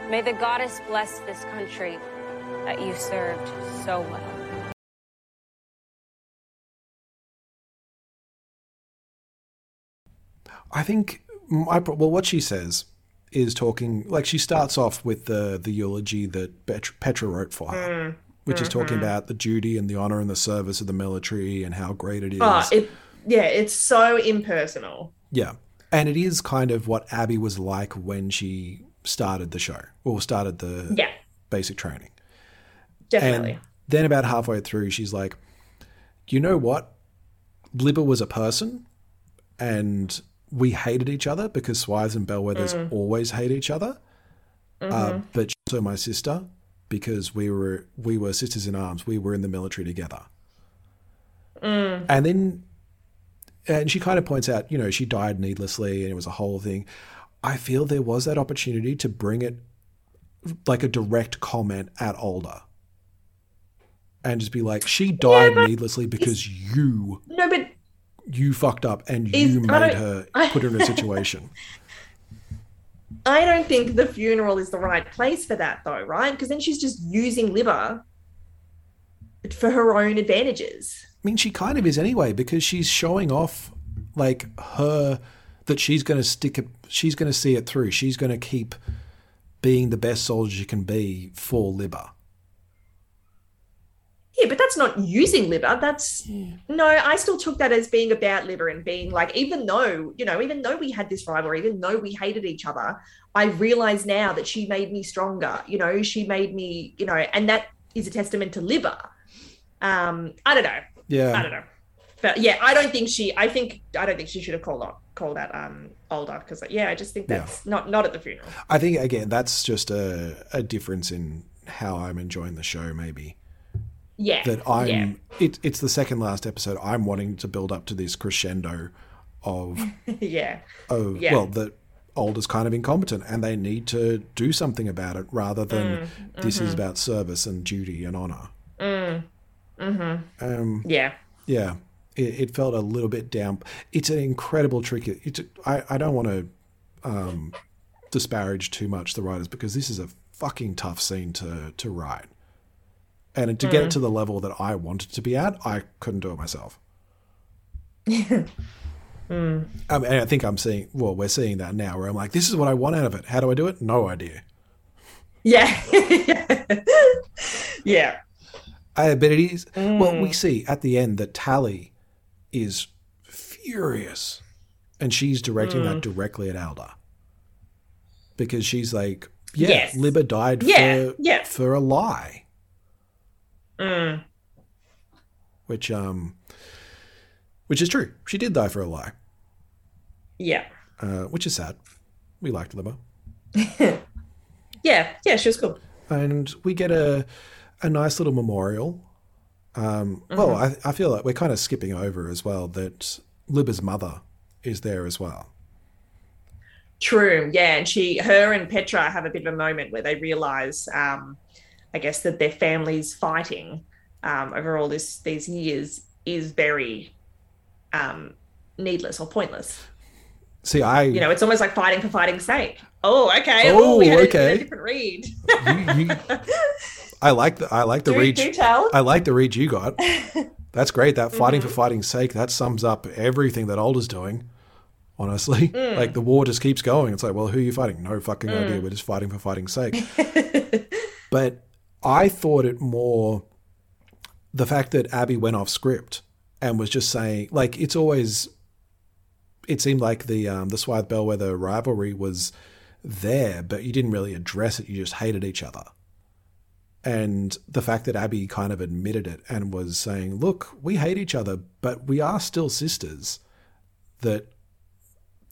May the goddess bless this country that you served so well. I think pro- well, what she says is talking like she starts off with the the eulogy that Petra wrote for her, mm, which is talking mm-hmm. about the duty and the honor and the service of the military and how great it ah, is. Oh, it yeah, it's so impersonal. Yeah. And it is kind of what Abby was like when she started the show or started the Yeah, basic training. definitely. And then about halfway through, she's like, you know what? Libba was a person and we hated each other because Swythes and Bellweathers Mm. always hate each other. Uh, Mm-hmm. but so my sister because we were we were sisters in arms. We were in the military together. Mm. And then and she kind of points out, you know, she died needlessly and it was a whole thing. I feel there was that opportunity to bring it like a direct comment at Alder. And just be like, she died needlessly because you No, but you fucked up and you made her put her in a situation. I don't think the funeral is the right place for that, though, right? Because then she's just using Libba for her own advantages. I mean, she kind of is anyway because she's showing off like her that she's going to stick it. She's going to see it through. She's going to keep being the best soldier she can be for Libba. Yeah, but that's not using Libba. That's no, I still took that as being about Libba and being like, even though, you know, even though we had this rivalry, even though we hated each other, I realize now that she made me stronger. You know, she made me, you know, and that is a testament to Libba. Um, I don't know. Yeah. I don't know. But yeah, I don't think she I think I don't think she should have called out called that um Alder because yeah, I just think Yeah. that's not not at the funeral. I think again that's just a a difference in how I'm enjoying the show. Maybe Yeah. that I'm. yeah. It, it's the second last episode. I'm wanting to build up to this crescendo of yeah. of Yeah. well that is kind of incompetent and they need to do something about it rather than Mm, this mm-hmm. is about service and duty and honor. Mm-hmm. Um, Yeah. yeah, it, it felt a little bit down. It's an incredible trick. It's I, I don't want to um, disparage too much the writers because this is a fucking tough scene to to write, and to get it to the level that I wanted to be at, I couldn't do it myself. Um, and I think I'm seeing. Well, we're seeing that now, where I'm like, "This is what I want out of it. How do I do it? No idea." Yeah. yeah. Uh, but it is well, we see at the end that Tally is furious, and she's directing that directly at Alder because she's like, "Yeah, Yes. Libba died Yeah, for yeah. for a lie," Mm. which um, which is true. She did die for a lie, Yeah. uh, which is sad. We liked Libba, Yeah. Yeah. She was cool. and we get a a nice little memorial. Um, Well, I, I feel like we're kind of skipping over as well that Libba's mother is there as well. True. Yeah. And she, her and Petra have a bit of a moment where they realize, um, I guess, that their families fighting um, over all this these years is very um, needless or pointless. See, I You know, it's almost like fighting for fighting's sake. Oh, okay. Oh, we had a- okay. a different read. you, you, I like the I like the do, read. do tell. I like the read you got. That's great. That fighting for fighting's sake. That sums up everything that Alder's doing. Honestly, like the war just keeps going. It's like, well, who are you fighting? No fucking idea. We're just fighting for fighting's sake. but I thought it more the fact that Abby went off script and was just saying, like, it's always. It seemed like the um, the Swythe Bellweather rivalry was there, but you didn't really address it. You just hated each other. And the fact that Abby kind of admitted it and was saying, look, we hate each other, but we are still sisters, that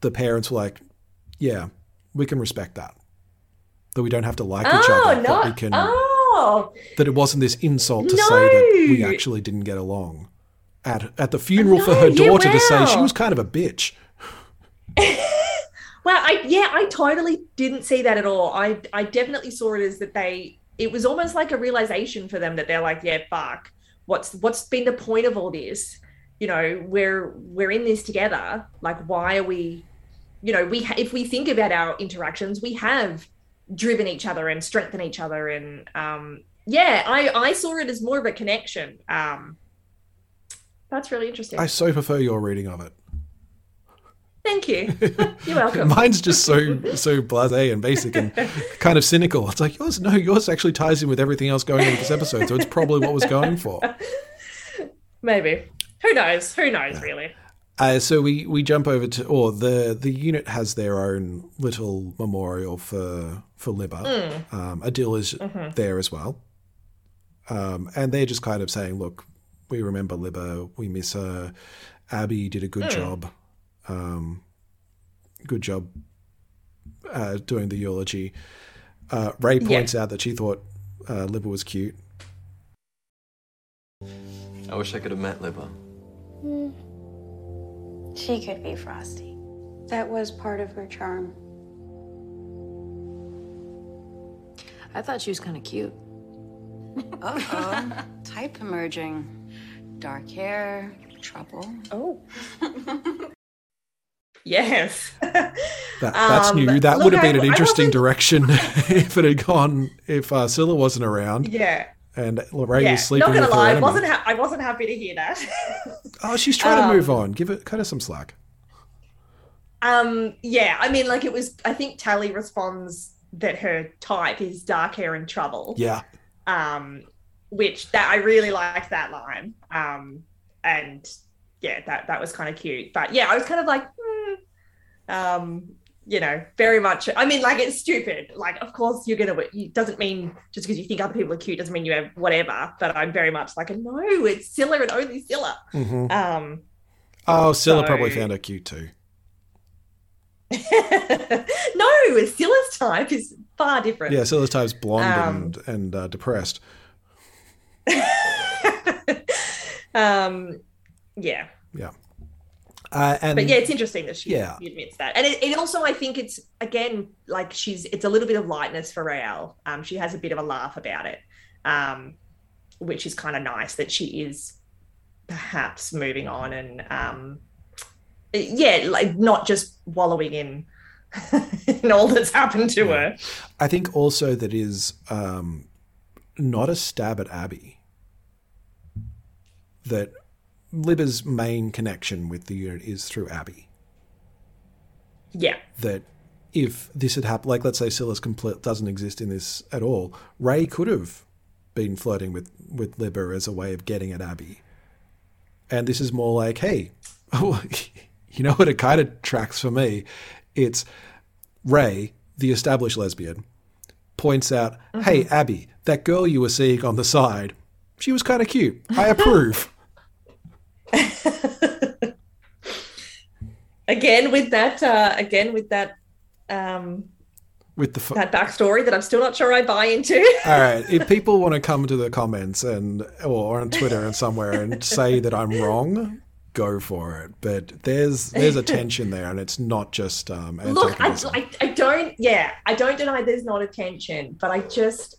the parents were like, yeah, we can respect that. That we don't have to like each oh, other, no. but we can. Oh, Oh. That it wasn't this insult to say that we actually didn't get along. At, at the funeral for No, her yeah, daughter to say she was kind of a bitch. Well, I yeah, I totally didn't see that at all. I I definitely saw it as that they it was almost like a realization for them that they're like, yeah, fuck. What's what's been the point of all this? You know, we're we're in this together. Like, why are we you know, we ha- if we think about our interactions, we have driven each other and strengthened each other, and um, yeah, I I saw it as more of a connection. Um, that's really interesting. I so prefer your reading of it. Thank you. You're welcome. Mine's just so so blasé and basic and kind of cynical. It's like yours. No, yours actually ties in with everything else going on in this episode, so it's probably what was going for. Maybe. Who knows? Who knows, really? Uh, so we, we jump over to, or the the unit has their own little memorial for for Libba. Um, Adil is there as well, um, and they're just kind of saying, "Look, we remember Libba. We miss her. Abby did a good job. Um, good job uh, doing the eulogy." Uh, Ray points out that she thought uh, Libba was cute. I wish I could have met Libba. She could be frosty. That was part of her charm. I thought she was kind of cute. Uh-oh. Type emerging. Dark hair, trouble. Oh. yes. That, that's Um, new. That would have been I- an interesting wasn't- direction if it had gone if uh, Scylla wasn't around yeah. and Lorraine Yeah. was sleeping Not gonna with her lie, I wasn't ha- I wasn't happy to hear that. Oh, she's trying Um, to move on. Give it, cut her some slack. Um, yeah, I mean, like it was. I think Tally responds that her type is dark hair and trouble. Yeah, Um, which that I really liked that line. Um, and yeah, that that was kind of cute. But yeah, I was kind of like, hmm, um, you know, very much. I mean, like it's stupid. Like, of course you're gonna. It doesn't mean just because you think other people are cute doesn't mean you have whatever. But I'm very much like, no, it's Scylla and only Scylla. hmm Um, Oh, Scylla So- probably found her cute too. no, Scylla's type is far different. Yeah, Scylla's type's blonde Um, and and uh, depressed. um, yeah. Yeah, uh, and But yeah, it's interesting that she Yeah. admits that, and it, it also I think it's again like she's it's a little bit of lightness for Raelle. Um, she has a bit of a laugh about it, um, which is kind of nice that she is perhaps moving on and um, yeah, like not just wallowing in in all that's happened to her. I think also that is um, not a stab at Abby. That Libba's main connection with the unit is through Abby. Yeah, that if this had happened, like let's say Scylla's complete doesn't exist in this at all, Ray could have been flirting with with Libba as a way of getting at Abby, and this is more like, hey, oh, you know what? It kind of tracks for me. It's Ray, the established lesbian, points out, hey, mm-hmm. Abby, that girl you were seeing on the side, she was kind of cute. I approve. again with that uh, again with that um, with the. Fo- that backstory that I'm still not sure I buy into. All right. If people want to come to the comments and or on Twitter and somewhere and say that I'm wrong, go for it. But there's there's a tension there, and it's not just um, Look, I. I, I don't, yeah, I don't deny there's not a tension, but I just,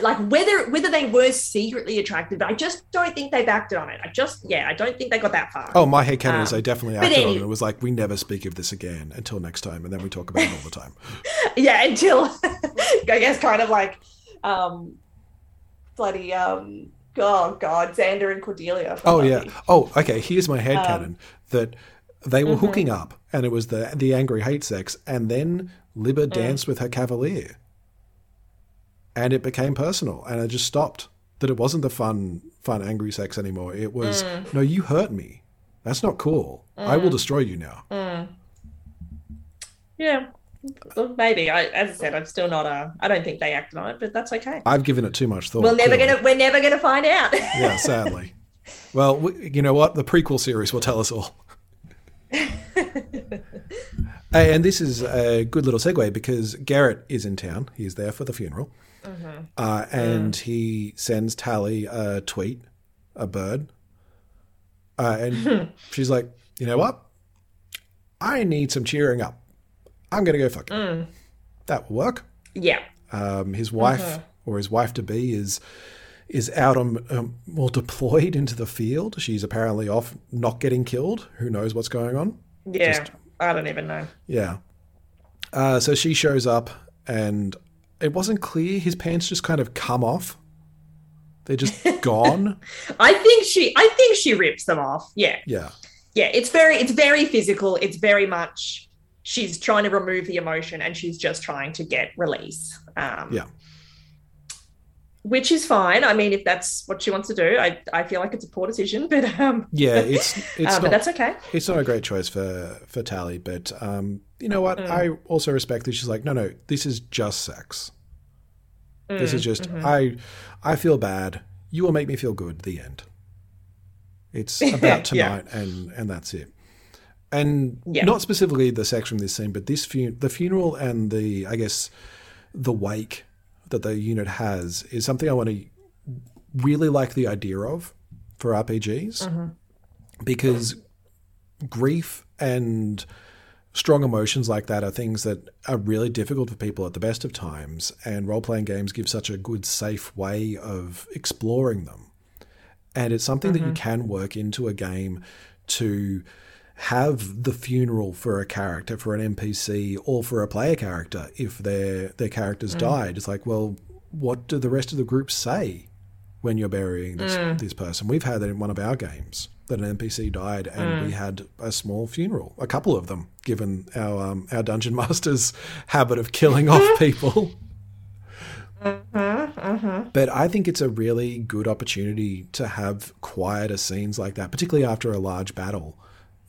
like whether whether they were secretly attracted, but I just don't think they've acted on it. I just, yeah, I don't think they got that far. Oh, my headcanon is Um, they definitely but acted on it. It was like we never speak of this again until next time, and then we talk about it all the time. yeah, until I guess kind of like, um, bloody, um, oh god, Xander and Cordelia. Oh yeah. Oh, okay. Here's my headcanon Um, that they were mhm. hooking up, and it was the the angry hate sex, and then Mm. Libba danced with her cavalier, and it became personal, and it just stopped. That it wasn't the fun fun angry sex anymore. It was Mm. no, you hurt me. That's not cool. I will Mm. destroy you now. Mm. Yeah, well, maybe. I, as I said, I'm still not a. I don't think they acted on it, but that's okay. I've given it too much thought. we're never clearly. gonna. We're never gonna find out. Yeah, sadly. well, we, you know what? The prequel series will tell us all. Hey, and this is a good little segue because Gerit is in town. He's there for the funeral. Mhm. Uh, and he sends Tally a tweet, a bird. Uh, and she's like, you know what? I need some cheering up. I'm going to go fuck it. Mm. That will work. Yeah. Um, his wife Mhm. or his wife to be is is out on um, well deployed into the field. She's apparently off, not getting killed. Who knows what's going on? Yeah. Just I don't even know. Yeah. Uh, so she shows up, and it wasn't clear. His pants just kind of come off. They're just gone. I think she I think she rips them off. Yeah. Yeah. Yeah, it's very it's very physical. It's very much she's trying to remove the emotion and she's just trying to get release. Um Yeah. Which is fine. I mean, if that's what she wants to do, I, I feel like it's a poor decision, but um, Yeah, it's it's uh, not but that's okay. it's not a great choice for for Tally, but um, you know what? Mm. I also respect that she's like, no, no, this is just sex. This is Mm, just mhm. I I feel bad. You will make me feel good. The end. It's about Yeah. tonight, and and that's it. And Yeah. not specifically the sex from this scene, but this fu- the funeral and the I guess the wake that the unit has is something I want to really like the idea of for RPGs Mhm. because grief and strong emotions like that are things that are really difficult for people at the best of times and role-playing games give such a good safe way of exploring them and it's something that you Mhm. can work into a game to have the funeral for a character for an npc or for a player character if their their characters Mm. died it's like well what do the rest of the group say when you're burying this Mm. this person we've had that in one of our games that an npc died and Mm. we had a small funeral a couple of them given our um, our dungeon master's habit of killing off people Mm-hmm, but I think it's a really good opportunity to have quieter scenes like that, particularly after a large battle.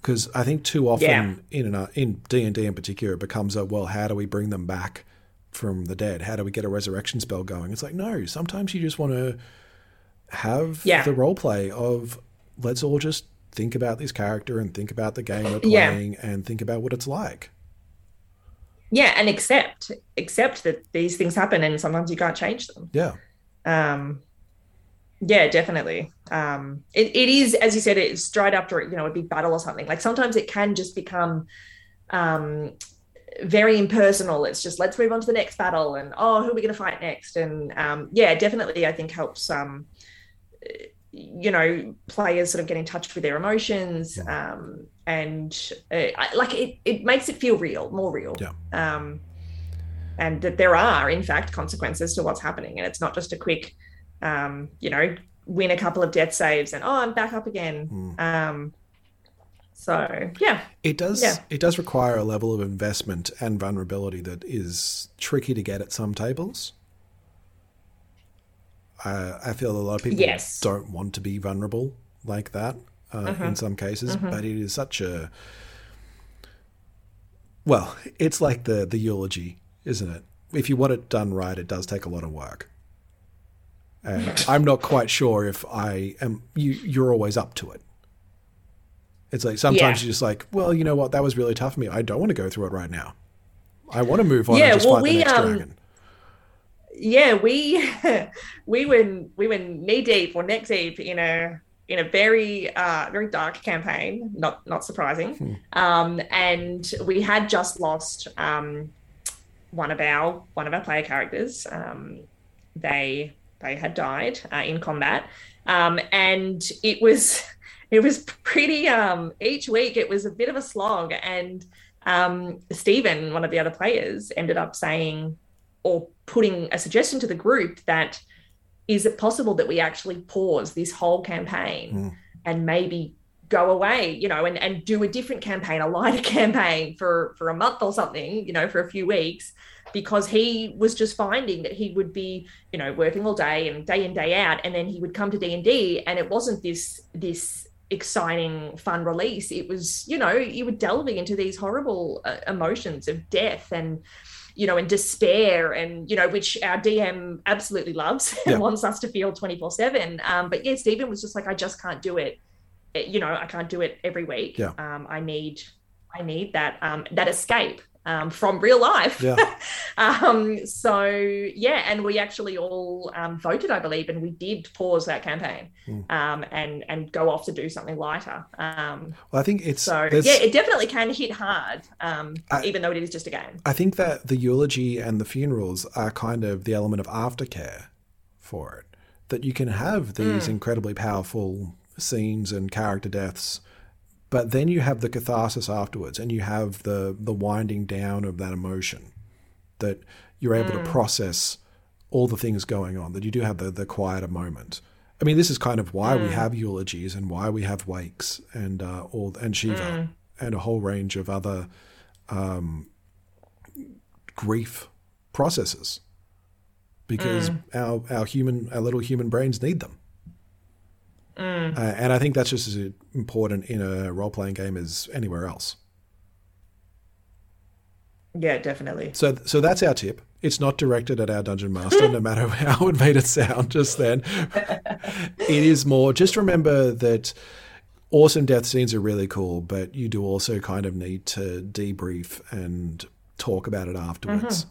Because I think too often Yeah. in an, in D and D in particular, it becomes a well, how do we bring them back from the dead? How do we get a resurrection spell going? It's like no, sometimes you just want to have Yeah. the role play of let's all just think about this character and think about the game we're Yeah. playing and think about what it's like. Yeah, and accept accept that these things happen and sometimes you can't change them. Yeah. Um, yeah, definitely. Um, it, it is, as you said, it's straight after you know a big battle or something. Like sometimes it can just become um, very impersonal. It's just let's move on to the next battle, and oh, who are we going to fight next? And um, yeah, definitely, I think helps. Um, you know, players sort of get in touch with their emotions, um, and uh, like it, it makes it feel real, more real. Yeah. Um, and that there are, in fact, consequences to what's happening, and it's not just a quick um, you know, win a couple of death saves and oh, I'm back up again. Um, so yeah, It does. Yeah. It does require a level of investment and vulnerability that is tricky to get at some tables. I I feel a lot of people Yes. don't want to be vulnerable like that uh, Mhm. in some cases, Mhm. but it is such a well, it's like the the eulogy, isn't it? If you want it done right, it does take a lot of work. And I'm not quite sure if I am. You you're always up to it. It's like sometimes Yeah. you're just like, well, you know what, that was really tough for me. I don't want to go through it right now. I want to move on Yeah, and just well, fight the we, next um, dragon. yeah, we we were we were knee deep or neck deep in a in a very uh, very dark campaign. Not not surprising. Um, and we had just lost um, one of our one of our player characters. Um, they they had died uh, in combat, um, and it was it was pretty. Um, each week it was a bit of a slog, and um, Stephen, one of the other players, ended up saying or putting a suggestion to the group that is it possible that we actually pause this whole campaign and maybe go away you know and, and do a different campaign a lighter campaign for for a month or something you know for a few weeks because he was just finding that he would be you know working all day and day in day out and then he would come to d&d and it wasn't this this exciting fun release it was you know you were delving into these horrible uh, emotions of death and you know, and despair, and you know, which our DM absolutely loves and Yeah. wants us to feel twenty four seven. Um, but yeah, Stephen was just like, I just can't do it. Eh, You know, I can't do it every week. Yeah. Um, I need, I need that um, that escape um, from real life. Yeah. um, so yeah, and we actually all um, voted, I believe, and we did pause that campaign Mm. um, and and go off to do something lighter. Um, Well, I think it's so yeah, it definitely can hit hard, um, I- even though it is just a game. I think that the eulogy and the funerals are kind of the element of aftercare for it. That you can have these Mm. incredibly powerful scenes and character deaths but then you have the catharsis afterwards, and you have the the winding down of that emotion that you're able to process all the things going on. That you do have the the quieter moment. I mean, this is kind of why we have eulogies and why we have wakes and uh, all and Shiva and a whole range of other um, grief processes because our our human our little human brains need them. Uh, and I think that's just as important in a role playing game as anywhere else. Yeah, definitely. So, so that's our tip. It's not directed at our dungeon master, no matter how it made it sound just then. it is more. Just remember that awesome death scenes are really cool, but you do also kind of need to debrief and talk about it afterwards,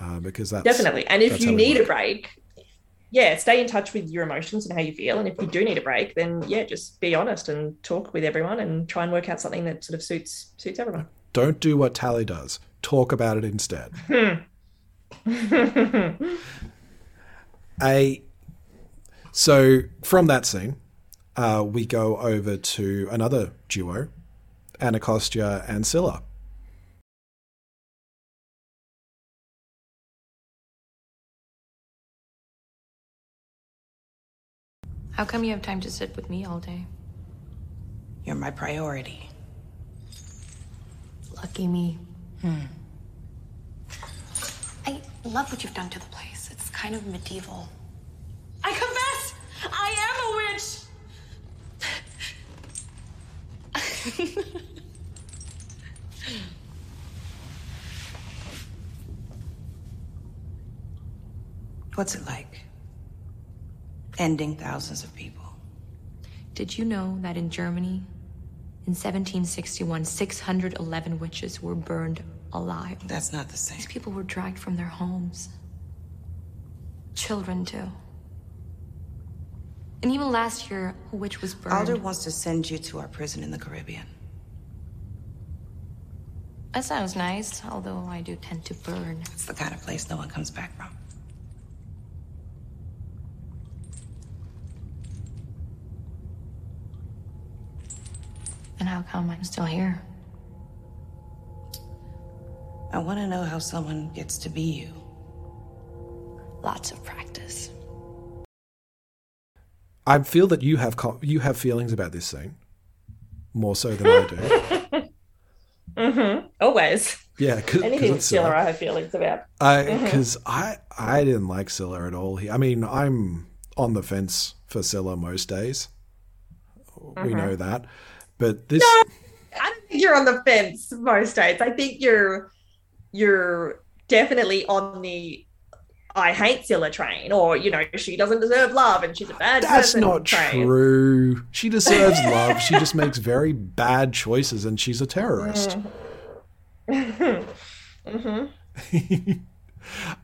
uh, because that's Definitely. And if you need a break, yeah, stay in touch with your emotions and how you feel. And if you do need a break, then yeah, just be honest and talk with everyone and try and work out something that sort of suits suits everyone. Don't do what Tally does. Talk about it instead. a so from that scene, uh, we go over to another duo, Anacostia and Scylla. How come you have time to sit with me all day? You're my priority. Lucky me. Hmm. I love what you've done to the place. It's kind of medieval. I confess, I am a witch. What's it like? Ending thousands of people. Did you know that in Germany, in 1761, 611 witches were burned alive? That's not the same. These people were dragged from their homes. Children, too. And even last year, a witch was burned. Alder wants to send you to our prison in the Caribbean. That sounds nice, although I do tend to burn. It's the kind of place no one comes back from. And how come I'm still here? I want to know how someone gets to be you. Lots of practice. I feel that you have co- you have feelings about this scene more so than I do. Mm-hmm. Always. Yeah, because Anything with Scylla, Scylla. I have feelings about. Because mm-hmm. I I didn't like Scylla at all. I mean, I'm on the fence for Scylla most days. We mm-hmm. know that, but this I don't think you're on the fence most days. I think you're you're definitely on the I hate Scylla train, or you know, she doesn't deserve love and she's a bad that's person That's not train. true. She deserves love. She just makes very bad choices, and she's a terrorist. hmm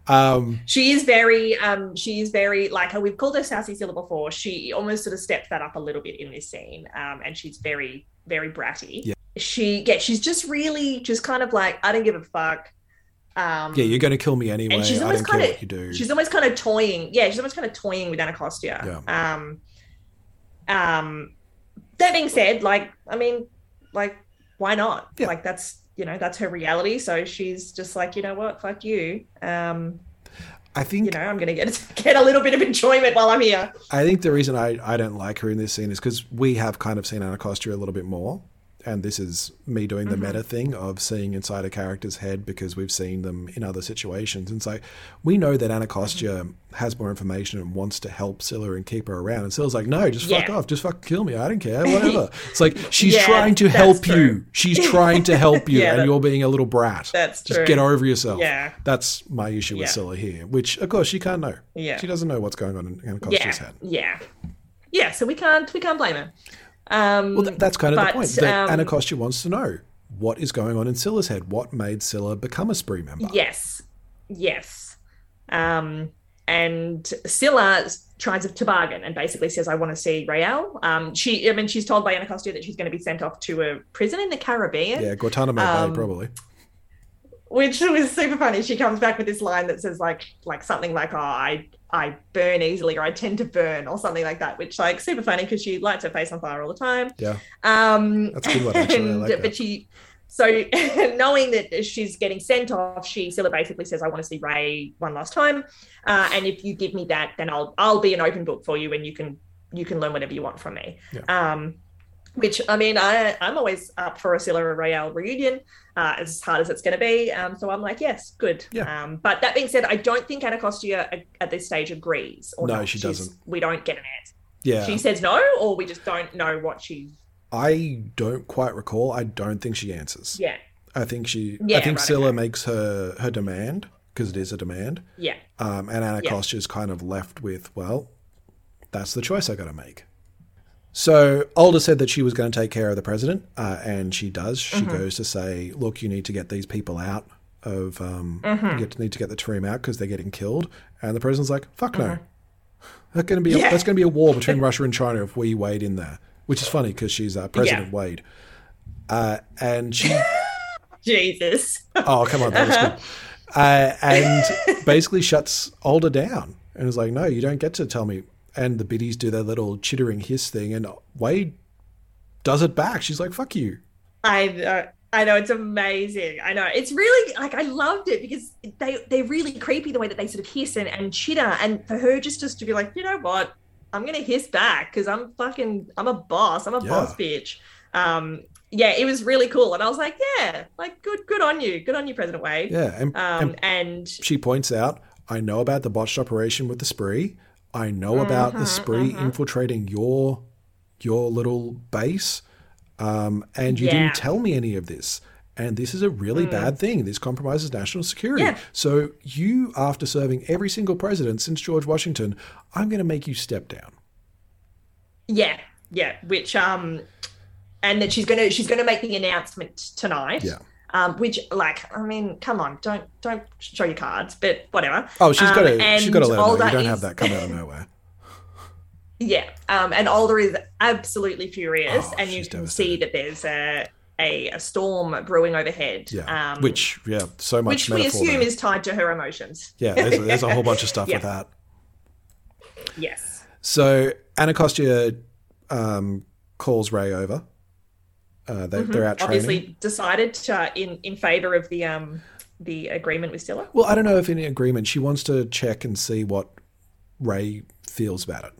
Um, She is very, um, she is very like we've called her Sassy Scylla before. She almost sort of steps that up a little bit in this scene, um, and she's very, very bratty. Yeah. She, yeah, she's just really, just kind of like I don't give a fuck. Um, yeah, you're going to kill me anyway. and she's I almost don't care kind what you do. of she's almost kind of toying yeah she's almost kind of toying with anacostia um um that being said like i mean like why not Yeah. like that's you know that's her reality. So she's just like you know what fuck you. Um I think you know i'm gonna get get a little bit of enjoyment while i'm here. I think the reason I, I don't like her in this scene is because we have kind of seen Anacostia a little bit more. And this is me doing the mm-hmm. meta thing of seeing inside a character's head because we've seen them in other situations. And so we know that Anacostia mm-hmm. has more information and wants to help Scylla and keep her around. And Scylla's like, no, just fuck Yeah. off. Just fuck kill me. I don't care. Whatever. it's like, she's Yeah, trying to help true. you. She's trying to help you. Yeah, and that- you're being a little brat. That's Just true. get over yourself. Yeah. That's my issue with. Scylla here, which, of course, she can't know. Yeah. She doesn't know what's going on in Anacostia's head. yeah yeah so we can't we can't blame her um Well, th- that's kind of but, the point. That um, Anacostia wants to know what is going on in Scylla's head. What made Scylla become a spree member? Yes, yes. Um, and Scylla tries to bargain and basically says, "I want to see Raelle." Um, she, I mean, she's told by Anacostia that she's going to be sent off to a prison in the Caribbean, Yeah, Guantanamo Um, Bay, probably. which was super funny. She comes back with this line that says, "like, like something like, oh, I, I burn easily or I tend to burn or something like that, which like super funny because she lights her face on fire all the time. Yeah. Um, That's a good one, actually. I like that. but she, so knowing that she's getting sent off, she Scylla basically says, "I want to see Ray one last time, uh, and if you give me that, then I'll I'll be an open book for you, and you can you can learn whatever you want from me." Yeah. Um, which I mean, I I'm always up for a Scylla and Raelle reunion, uh, as hard as it's going to be. Um, so I'm like, yes, good. Yeah. Um, but that being said, I don't think Anacostia at, at this stage agrees. Or No, not. she She's- doesn't. We don't get an answer. Yeah. She says no, or we just don't know what she. I don't quite recall. I don't think she answers. Yeah. I think she. Yeah, I think right, Scylla okay. makes her her demand because it is a demand. Yeah. Um, and Anacostia's kind of left with, well, that's the choice I got to make. So Alder said that she was going to take care of the president, uh, and she does. She Mhm. goes to say, "Look, you need to get these people out of. Um, Mhm. You get, need to get the team out because they're getting killed." And the president's like, "Fuck no, Mhm. that's going to be a, Yeah. that's going to be a war between Russia and China if we wade in there." Which is funny because she's uh, President Wade, uh, and she Jesus. Oh, come on, that was good. Uh, and basically shuts Alder down and is like, no, you don't get to tell me. And the biddies do their little chittering hiss thing, and Wade does it back. She's like, fuck you. I know. I know it's amazing. I know it's really like I loved it because they they're really creepy the way that they sort of hiss and, and chitter, and for her just just to be like, you know what, I'm gonna hiss back because I'm fucking I'm a boss. I'm a Yeah. boss bitch. Um, yeah, it was really cool, and I was like, yeah, like good good on you, good on you, President Wade. Yeah, and- um, and She points out, I know about the botched operation with the spree. I know about the Mhm, spree mhm. infiltrating your your little base. Um, and you Yeah. didn't tell me any of this. And this is a really Mm. bad thing. This compromises national security. Yeah. So you, after serving every single president since George Washington, I'm going to make you step down. Yeah, yeah. Which um, and that she's gonna she's gonna make the announcement tonight. Yeah. Um, which like I mean, come on, don't don't show your cards, but whatever. Oh, she's got Um, to. She's got to and let her know. You don't is- have that come out of nowhere. Yeah. Um, and Alder is absolutely furious, Oh, and you can see that there's a, a a storm brewing overhead. Yeah. Um, which, yeah, so much which we assume there. is tied to her emotions. Yeah, there's, there's a whole bunch of stuff Yeah. with that. Yes. So Anacostia um, calls Ray over. Uh, they, Mhm. They're out training. Obviously decided to, in in favor of the um the agreement with Scylla. Well, I don't know if any agreement. She wants to check and see what Ray feels about it.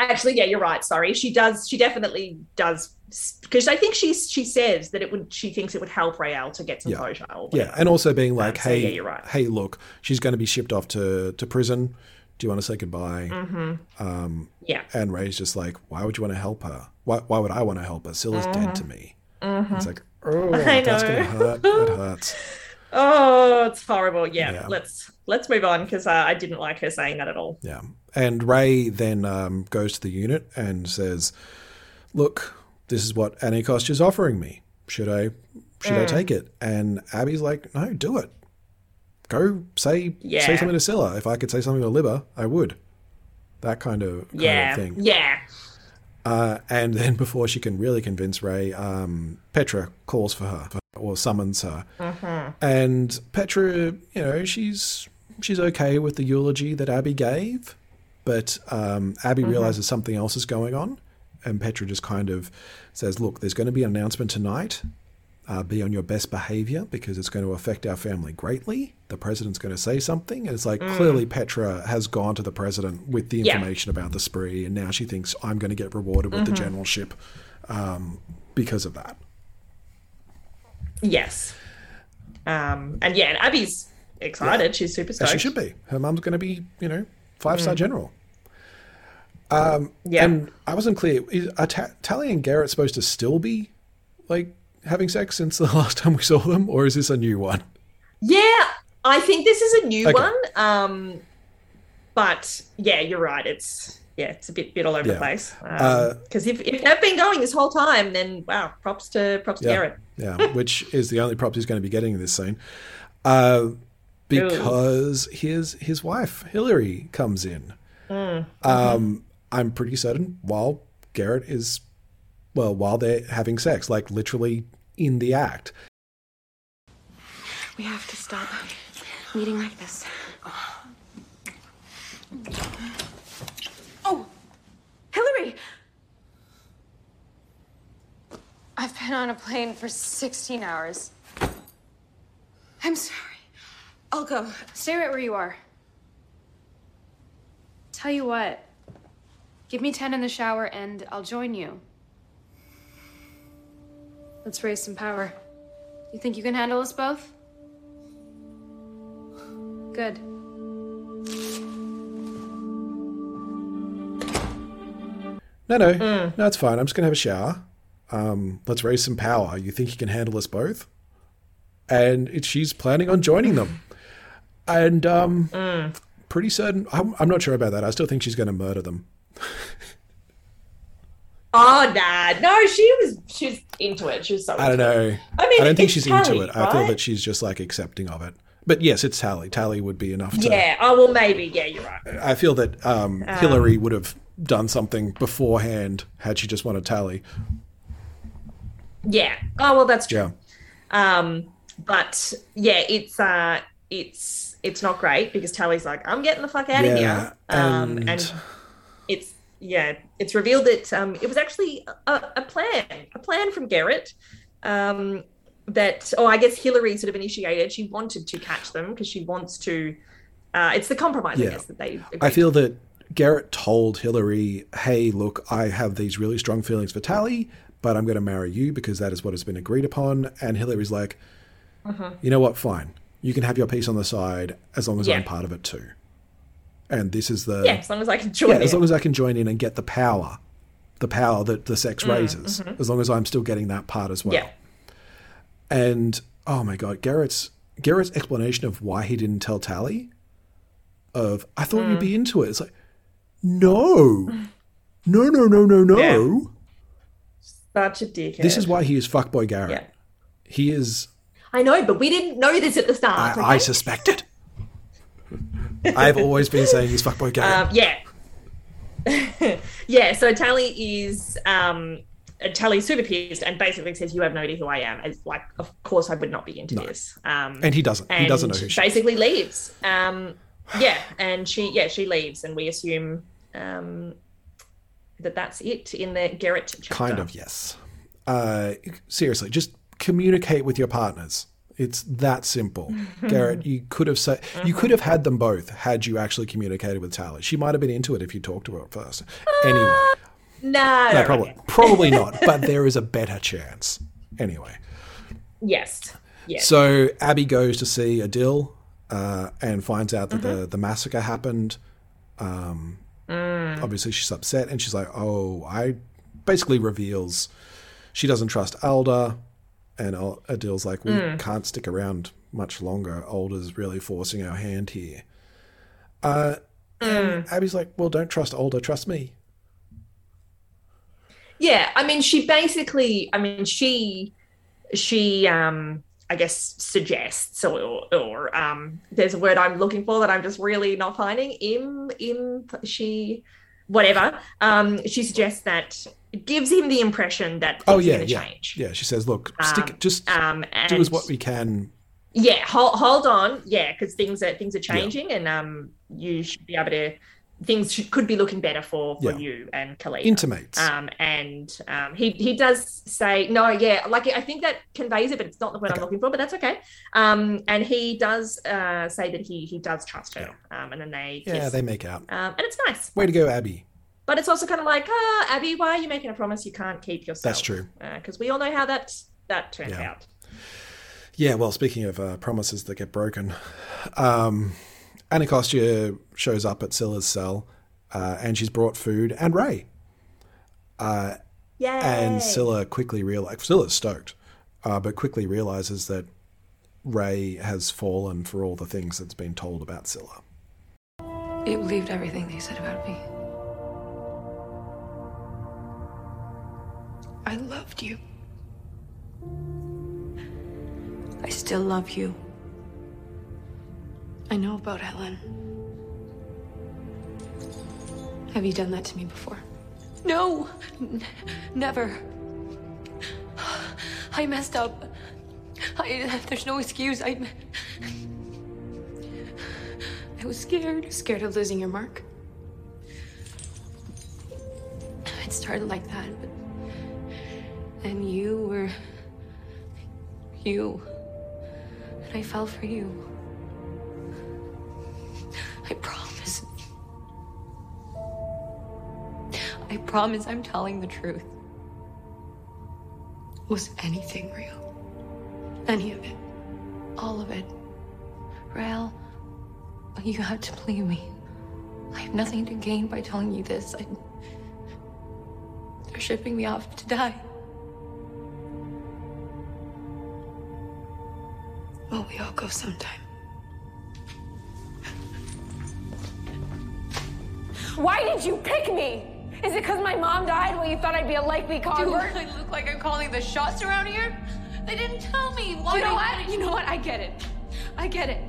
Actually, yeah, you're right. Sorry, she does. She definitely does because I think she she says that it would. She thinks it would help Raelle to get some Yeah. closure. Yeah, and also being like, so, hey, yeah, you're right. hey, look, she's going to be shipped off to, to prison. Do you want to say goodbye? Mhm. Um, Yeah. And Ray's just like, why would you want to help her? Why, why would I want to help her? Scylla's dead to me. Mhm. It's like, oh, I that's know. to hurt. That hurts. Oh, it's horrible. Yeah, Yeah. let's let's move on because uh, I didn't like her saying that at all. Yeah. And Ray then um, goes to the unit and says, "Look, this is what Anacostia's offering me. Should I should I Mm. take it?" And Abby's like, "No, do it. Go say say something to Scylla. If I could say something to Libba, I would." That kind of, kind Yeah, of thing. yeah. Uh, and then before she can really convince Ray, um, Petra calls for her or summons her. Mhm. And Petra, you know, she's she's okay with the eulogy that Abby gave, but um, Abby Mhm. realizes something else is going on, and Petra just kind of says, "Look, there's going to be an announcement tonight. Uh, be on your best behavior because it's going to affect our family greatly. The president's going to say something, and it's like Mm. clearly Petra has gone to the president with the Yeah. information about the spree, and now she thinks I'm going to get rewarded with Mhm. the generalship um, because of that. Yes. Um, and yeah, and Abby's excited. She's super As stoked. she should be. Her mum's going to be, you know, five star Mm. general. Um, Yeah. And I wasn't clear. Is, are Ta- Tally and Gerit supposed to still be like having sex since the last time we saw them, or is this a new one? Yeah, I think this is a new Okay. one. Um, but yeah, you're right. It's yeah, it's a bit bit all over Yeah. the place. Uh, Because if, if they've been going this whole time, then wow, props to props to Gerit. yeah, which is the only prop he's going to be getting in this scene, uh, because his his wife Hillary comes in. Mm. Um, I'm pretty certain while Gerit is, well, while they're having sex, like literally in the act. We have to stop meeting like this. Oh, Hillary! I've been on a plane for 16 hours. I'm sorry. I'll go. Stay right where you are. Tell you what, give me 10 in the shower and I'll join you. Let's raise some power. You think you can handle us both? Good. No, no, Mm. no, it's fine. I'm just gonna have a shower. Um, let's raise some power. You think you can handle us both? And it, she's planning on joining them. And um, Mm. pretty certain. I'm, I'm not sure about that. I still think she's going to murder them. Oh nah, no, she was she was into it. She was so. I don't know. it. I mean, I don't think she's Tally, into it. I feel that she's just like accepting of it. But yes, it's Tally. Tally would be enough to. Yeah. Oh well, maybe. Yeah, you're right. I feel that um, Um, Hillary would have done something beforehand had she just wanted Tally. Yeah. Oh well, that's true. Yeah. Um, but yeah, it's uh, it's it's not great because Tally's like, I'm getting the fuck out of here. Um, and- and it's yeah, it's revealed that um, it was actually a, a plan, a plan from Gerit. Um, that oh, I guess Hillary sort of initiated. She wanted to catch them because she wants to. Uh, it's the compromise, I guess, that they. I feel that Gerit told Hillary, hey, look, I have these really strong feelings for Tally, but I'm going to marry you because that is what has been agreed upon. And Hillary's like, Mhm. you know what? Fine. You can have your piece on the side as long as Yeah. I'm part of it too. And this is the. Yeah, as long as I can join Yeah, as in. long as I can join in and get the power, the power that the sex Mm, raises, mhm. as long as I'm still getting that part as well. Yeah. And oh my god, Gerit's Gerit's explanation of why he didn't tell Tally, of I thought you'd Mm. be into it. It's like, no, no, no, no, no, no. Such a dickhead. This is why he is fuckboy Gerit. Yeah. He is. I know, but we didn't know this at the start. I, okay? I suspected. I've always been saying he's fuckboy Gerit. Um, yeah. yeah, so Tally is um uh, Tally's super pissed and basically says, You have no idea who I am. It's like, of course I would not be into this. Um And he doesn't. He doesn't know who she is. basically leaves. Um yeah, and she yeah, she leaves and we assume um that that's it in the Gerit chapter. Kind of, yes. Uh, seriously, just communicate with your partners. It's that simple. Gerit, you could have said you could have had them both had you actually communicated with Tally. She might have been into it if you talked to her at first. Anyway, No, no, probably probably not, but there is a better chance. Anyway, Yes. Yes. so Abby goes to see Adil uh, and finds out that the, the massacre happened. Um, Mm. Obviously, she's upset and she's like, "Oh, I." Basically, reveals she doesn't trust Alder, and Adil's like, "We Mm. can't stick around much longer. Alder's really forcing our hand here." Uh, and Mm. Abby's like, "Well, don't trust Alder. Trust me." Yeah, I mean, she basically, I mean, she, she, um, I guess suggests, or, or um, there's a word I'm looking for that I'm just really not finding. Im, im, she, whatever. Um, she suggests that it gives him the impression that Oh yeah, yeah, change. yeah. She says, "Look, stick, Um, just um, do as what we can." Yeah, hold, hold on. Yeah, because things are things are changing, and um, you should be able to. Things should, could be looking better for for Yeah. you and Khalid. Intimates. Um, and um, he he does say no. Yeah, like I think that conveys it, but it's not the word I'm looking for. But that's okay. Um, and he does uh say that he he does trust her. Um, and then they Yeah, they make out. Um, and it's nice. Way to go, Abby. But it's also kind of like, ah, Abby, why are you making a promise you can't keep yourself? That's true. Because we all know how that that turns Yeah. out. Yeah, well, speaking of uh, promises that get broken, um, Anacostia shows up at Scylla's cell, uh, and she's brought food and Ray. Uh, Yay! and Scylla quickly realizes, Scylla's stoked, uh, but quickly realizes that Ray has fallen for all the things that's been told about Scylla. You believed everything they said about me. I loved you. I still love you. I know about Helen. Have you done that to me before? No! N- never. I messed up. I, there's no excuse. I. I was scared. Scared of losing your mark. It started like that, but then you were. you. And I fell for you. I promise. I promise I'm telling the truth. Was anything real? Any of it? All of it? Raelle, you have to believe me. I have nothing to gain by telling you this. I... They're shipping me off to die. Well, we all go sometime. Why did you pick me? Is it because my mom died when you thought I'd be a likely convert? Do I look like I'm calling the shots around here? They didn't tell me. Why you know what? You know what? I get it. I get it.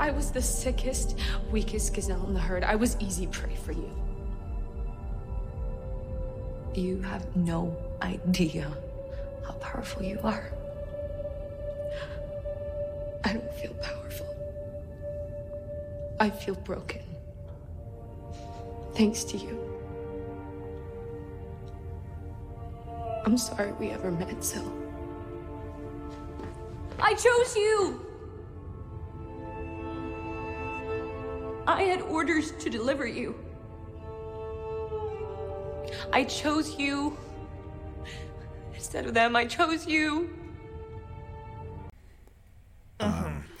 I was the sickest, weakest gazelle in the herd. I was easy prey for you. You have no idea how powerful you are. I don't feel powerful. I feel broken. Thanks to you. I'm sorry we ever met, Sil. I chose you! I had orders to deliver you. I chose you. Instead of them, I chose you.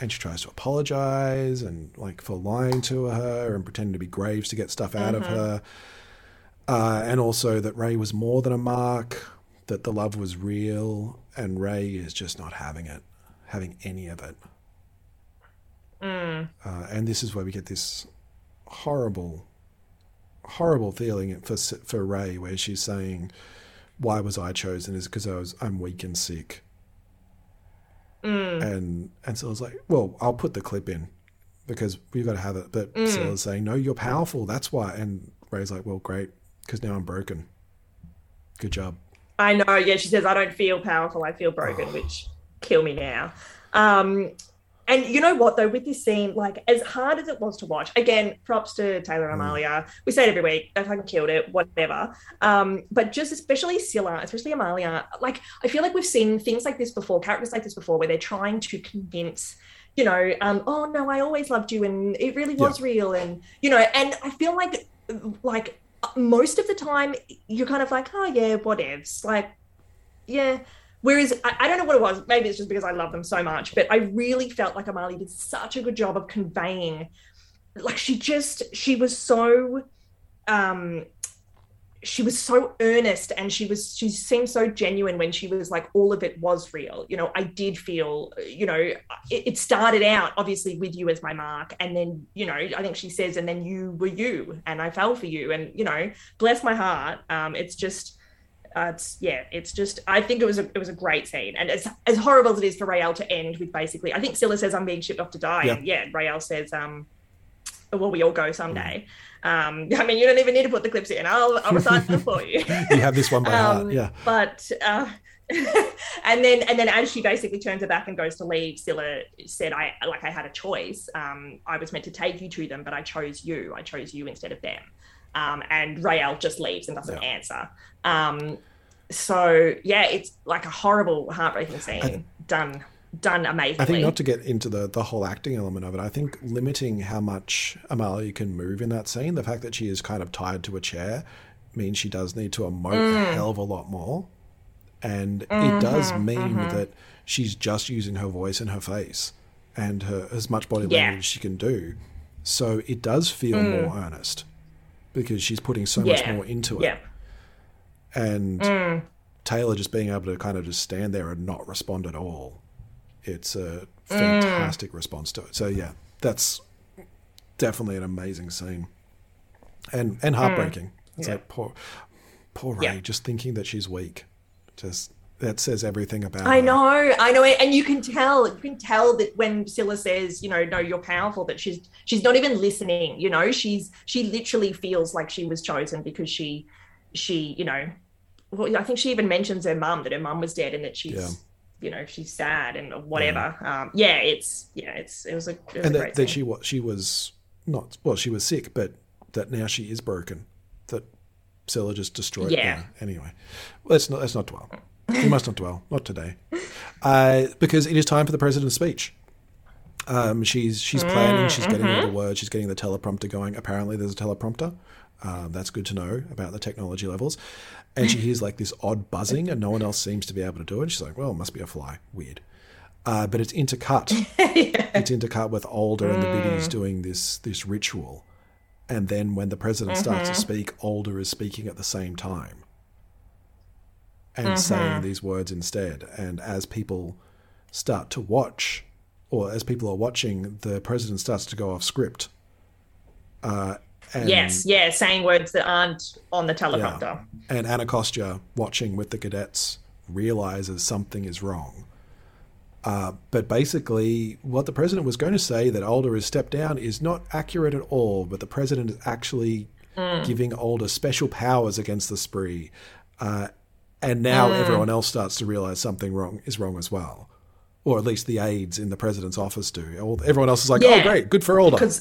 And she tries to apologize and like for lying to her and pretending to be Graves to get stuff out of Mhm. her. Uh, and also that Ray was more than a mark, that the love was real, and Ray is just not having it, having any of it. Mm. Uh, and this is where we get this horrible, horrible feeling for for Ray, where she's saying, "Why was I chosen? Is because I was I'm weak and sick." Mm. And and so I was like, "Well, I'll put the clip in because we've got to have it." But Mm. Scylla's saying, "No, you're powerful. That's why." And Ray's like, "Well, great, because now I'm broken. Good job." I know. Yeah, she says, I don't feel powerful. I feel broken, which kill me now. Um, and you know what, though, with this scene, like as hard as it was to watch, again, props to Taylor and Amalia. We say it every week. They fucking killed it, whatever. Um, but just especially Scylla, especially Amalia, like I feel like we've seen things like this before, characters like this before, where they're trying to convince you know, um, oh no, I always loved you, and it really was real, and you know, and I feel like, like most of the time, you're kind of like, oh yeah, whatevs, like, yeah. Whereas I, I don't know what it was. Maybe it's just because I love them so much, but I really felt like Amalia did such a good job of conveying, like she just she was so, um, she was so earnest and she was she seemed so genuine when she was like all of it was real you know i did feel you know it, it started out obviously with you as my mark and then you know i think she says and then you were you and i fell for you and you know bless my heart um it's just uh, it's yeah it's just i think it was a it was a great scene. And as as horrible as it is for Raelle to end with basically i think scylla says i'm being shipped off to die. Yeah. and yeah Raelle says um well we all go someday. Um i mean you don't even need to put the clips in. I'll i'll recite them for you. You have this one by heart, Um, yeah. but uh and then and then as she basically turns her back and goes to leave Scylla said i like i had a choice. Um i was meant to take you to them but i chose you. I chose you instead of them um and Raelle just leaves and doesn't answer um so yeah it's like a horrible heartbreaking scene done done amazingly I think not to get into the the whole acting element of it. I think limiting how much Amalia can move in that scene, the fact that she is kind of tied to a chair, means she does need to emote Mm. a hell of a lot more. And it does Mhm, mean mhm. that she's just using her voice and her face and her as much body Yeah. language as she can do. So it does feel Mm. more earnest because she's putting so much more into it. Yeah. And Mm. Taylor just being able to kind of just stand there and not respond at all. It's Mm. a fantastic response to it. So yeah, that's definitely an amazing scene, and and heartbreaking. It's Mm. Yeah. like poor, poor Ray, Yeah. just thinking that she's weak. Just that says everything about. It. I her. know, I know, and you can tell. You can tell that when Scylla says, you know, no, you're powerful. That she's she's not even listening. You know, she's she literally feels like she was chosen because she she you know, well, I think she even mentions her mum that her mum was dead and that she's Yeah. you know she's sad and whatever. Um, yeah, it's yeah, it's it was a it was and a that, great that she was she was not well, she was sick, but that now she is broken. That Scylla just destroyed Yeah. her. Anyway, let's not let's not dwell. We must not dwell. Not today, uh, because it is time for the president's speech. Um, she's she's planning. She's getting all the words. She's getting the teleprompter going. Apparently, there's a teleprompter. Um, that's good to know about the technology levels. And she hears like this odd buzzing, and no one else seems to be able to do it. She's like, "Well, it must be a fly. Weird." Uh, but it's intercut. It's intercut with Alder and the biddies doing this this ritual, and then when the president starts to speak, Alder is speaking at the same time and saying these words instead. And as people start to watch, or as people are watching, the president starts to go off script. Uh, and, yes, yeah, saying words that aren't on the teleprompter. And Anacostia, watching with the cadets, realizes something is wrong. Uh, but basically, what the president was going to say that Alder has stepped down is not accurate at all. But the president is actually giving Alder special powers against the spree, uh, and now everyone else starts to realize something wrong is wrong as well, or at least the aides in the president's office do. All- Everyone else is like, "Oh, great, good for Alder." Because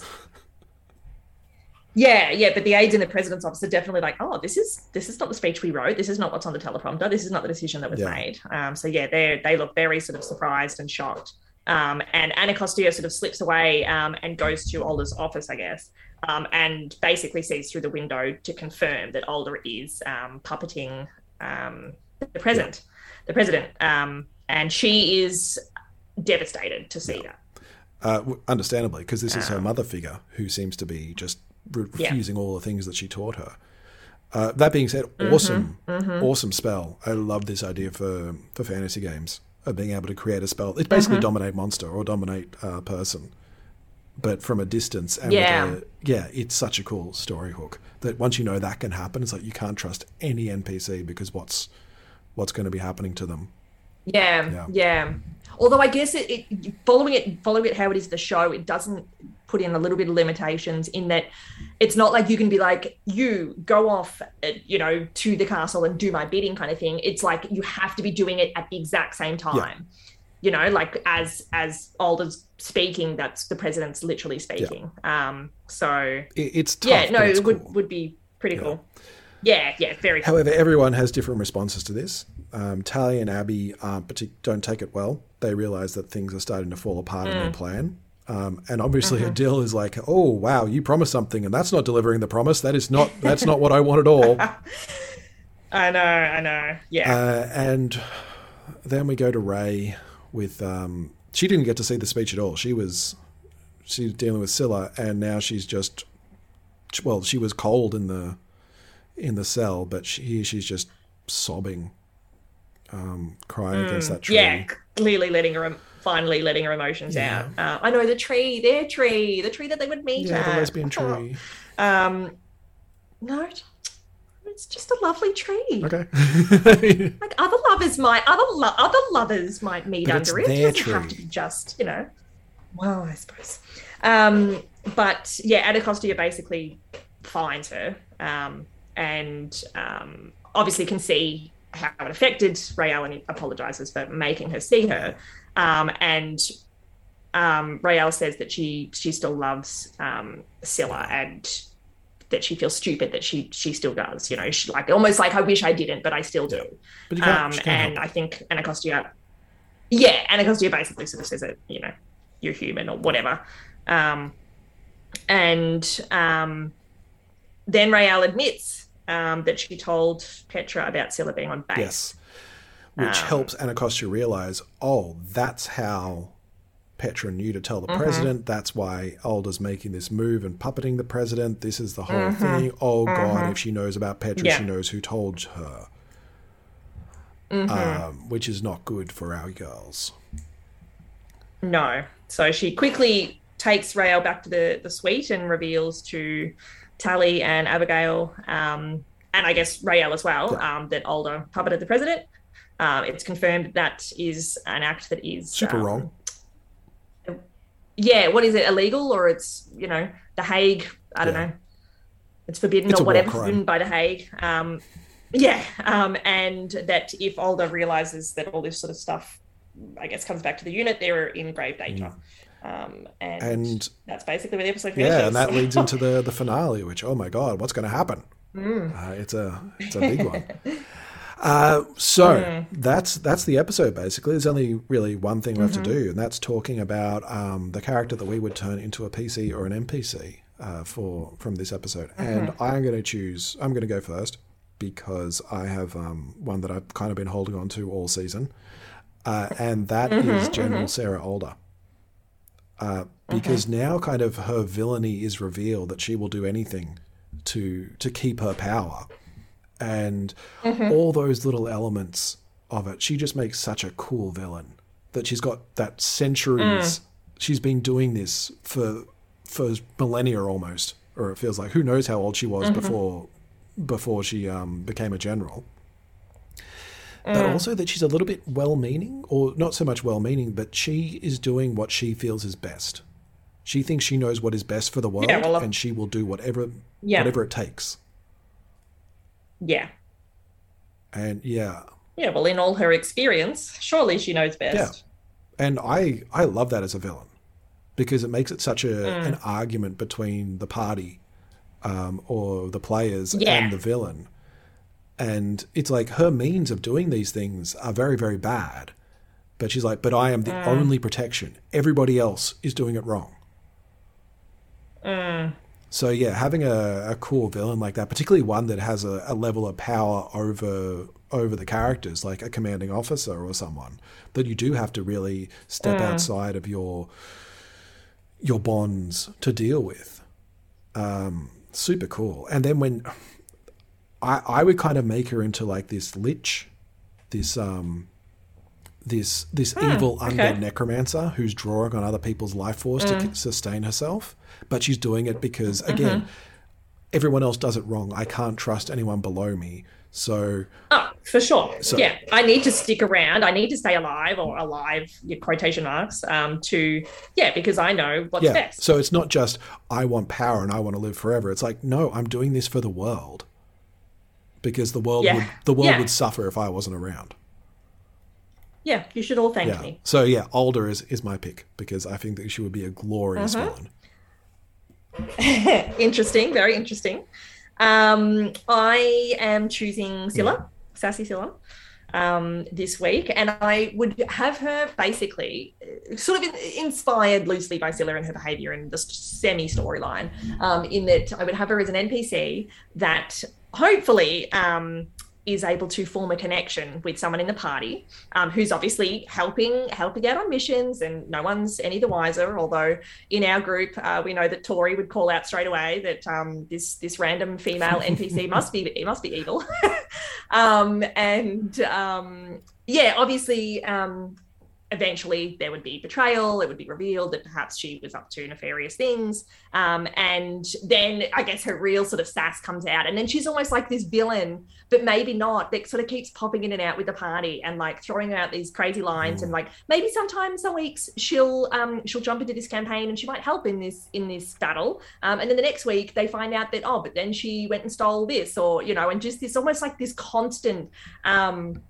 yeah, yeah, but the aides in the president's office are definitely like, oh, this is this is not the speech we wrote. This is not what's on the teleprompter. This is not the decision that was Yeah. made. Um, so yeah, they they look very sort of surprised and shocked. Um, and Anacostia sort of slips away um, and goes to Alder's office, I guess, um, and basically sees through the window to confirm that Alder is um, puppeting um, the president, the president, um, and she is devastated to see that. Uh, understandably, because this is Um, her mother figure who seems to be just re- refusing all the things that she taught her. Uh, that being said, Mm-hmm, awesome, awesome spell. I love this idea for for fantasy games of being able to create a spell. It's Mm-hmm. basically dominate monster or dominate uh, person, but from a distance. And Yeah. a, yeah, it's such a cool story hook that once you know that can happen, it's like you can't trust any NPC because what's what's going to be happening to them. Yeah, Yeah. yeah. Although I guess it, it following it following it how it is the show, it doesn't put in a little bit of limitations in that it's not like you can be like you go off uh, you know to the castle and do my bidding kind of thing it's like you have to be doing it at the exact same time you know like as as Alder's speaking that's the president's literally speaking um so It, it's tough. yeah no it would cool. would be pretty cool yeah yeah very cool. However, everyone has different responses to this. Um, Talia and Abby aren't partic- don't take it well. They realize that things are starting to fall apart in their Mm. plan. Um, and obviously, Mm-hmm. Adil is like, "Oh wow, you promised something, and that's not delivering the promise. That is not that's not what I want at all." I know I know yeah Uh, and then we go to Ray with. Um, she didn't get to see the speech at all. She was she's dealing with Scylla, and now she's just well, she was cold in the in the cell, but she, she's just sobbing, um, crying against that tree. Mm, Yeah, clearly letting her finally letting her emotions out. Uh, I know the tree, their tree, the tree that they would meet Yeah, at. the lesbian tree. Um, no, it's just a lovely tree. Okay. Like other lovers might, other lo- other lovers might meet But under it. It doesn't have to be just you know. Well, I suppose. Um, but yeah, Anacostia basically finds her, um, and um, obviously can see how it affected Raelle. Apologizes for making her see her, um, and um, Raelle says that she she still loves um, Scylla and that she feels stupid that she she still does. You know, she like almost like I wish I didn't, but I still do. But you can't- Um, and I think Anacostia, yeah, Anacostia basically sort of says that you know you're human or whatever. Um, and um, then Raelle admits um, that she told Petra about Scylla being on base. Yes. Which Um, helps Anacostia realize, oh, that's how Petra knew to tell the Mhm. president. That's why Alder's making this move and puppeting the president. This is the whole Mhm. thing. Oh, God, Mhm. if she knows about Petra, Yeah. she knows who told her. Mhm. Um, which is not good for our girls. No. So she quickly takes Raelle back to the, the suite and reveals to Tally and Abigail, um, and I guess Raelle as well, um, that Alder puppeted the president. Um, it's confirmed that is an act that is Super um, wrong. Yeah, what is it? Illegal or it's you know the Hague? I don't Yeah. know. It's forbidden It's or whatever, forbidden by the Hague. Um, yeah, um, and that if Alder realizes that all this sort of stuff, I guess, comes back to the unit, they're in grave danger. Um, and, And That's basically where the episode finishes. Yeah, and that leads into the the finale, which oh my god, what's going to happen? Mm. Uh, it's a it's a big one. Uh, so Mm. that's that's the episode basically. There's only really one thing left Mhm. to do, and that's talking about um, the character that we would turn into a PC or an NPC uh, for from this episode. And Mhm. I'm going to choose. I'm going to go first because I have um, one that I've kind of been holding on to all season, uh, and that is Mhm, General. Sarah Alder. Uh, because now, kind of her villainy is revealed that she will do anything to to keep her power, and Mhm. all those little elements of it. She just makes such a cool villain that she's got that centuries. Mm. She's been doing this for for millennia almost, or it feels like. Who knows how old she was Mhm. before before she um, became a general. But Mm. also that she's a little bit well-meaning, or not so much well-meaning, but she is doing what she feels is best. She thinks she knows what is best for the world, Yeah, well, and she will do whatever Yeah. whatever it takes. Yeah. And yeah, Yeah, well, in all her experience, surely she knows best. Yeah. and I I love that as a villain because it makes it such a Mm. an argument between the party um, or the players Yeah. and the villain, and it's like her means of doing these things are very very bad, but she's like, but I am the Mm. only protection. Everybody else is doing it wrong. Mm. So yeah, having a, a cool villain like that, particularly one that has a, a level of power over over the characters, like a commanding officer or someone, that you do have to really step Mm. outside of your your bonds to deal with. Um, super cool. And then when I I would kind of make her into like this lich, this um this this Hmm, evil okay. undead necromancer who's drawing on other people's life force to Mm. c- sustain herself, but she's doing it because again, Mhm. everyone else does it wrong. I can't trust anyone below me. So Oh, for sure. So- yeah, I need to stick around. I need to stay alive or alive, your quotation marks, um, to, yeah, because I know what's yeah, best. so it's not just I want power and I want to live forever. It's like no, I'm doing this for the world because the world Yeah. would the world Yeah. would suffer if I wasn't around. Yeah, you should all thank yeah. me. So yeah, Alder is is my pick because I think that she would be a glorious Mhm. villain. interesting, very interesting. Um, I am choosing Scylla, Sassy Scylla, um, this week, and I would have her basically uh, sort of inspired loosely by Scylla and her behavior in the semi storyline, um, in that I would have her as an NPC that hopefully um, is able to form a connection with someone in the party um, who's obviously helping helping out on missions and no one's any the wiser although in our group uh, we know that tori would call out straight away that um, this this random female npc must be it must be evil. Um, and um, yeah obviously um, eventually there would be betrayal it would be revealed that perhaps she was up to nefarious things. Um, and then i guess her real sort of sass comes out and then she's almost like this villain but maybe not that sort of keeps popping in and out with the party and like throwing out these crazy lines and like maybe sometimes some weeks she'll um she'll jump into this campaign and she might help in this in this battle. Um and then the next week they find out that oh but then she went and stole this or you know and just this almost like this constant um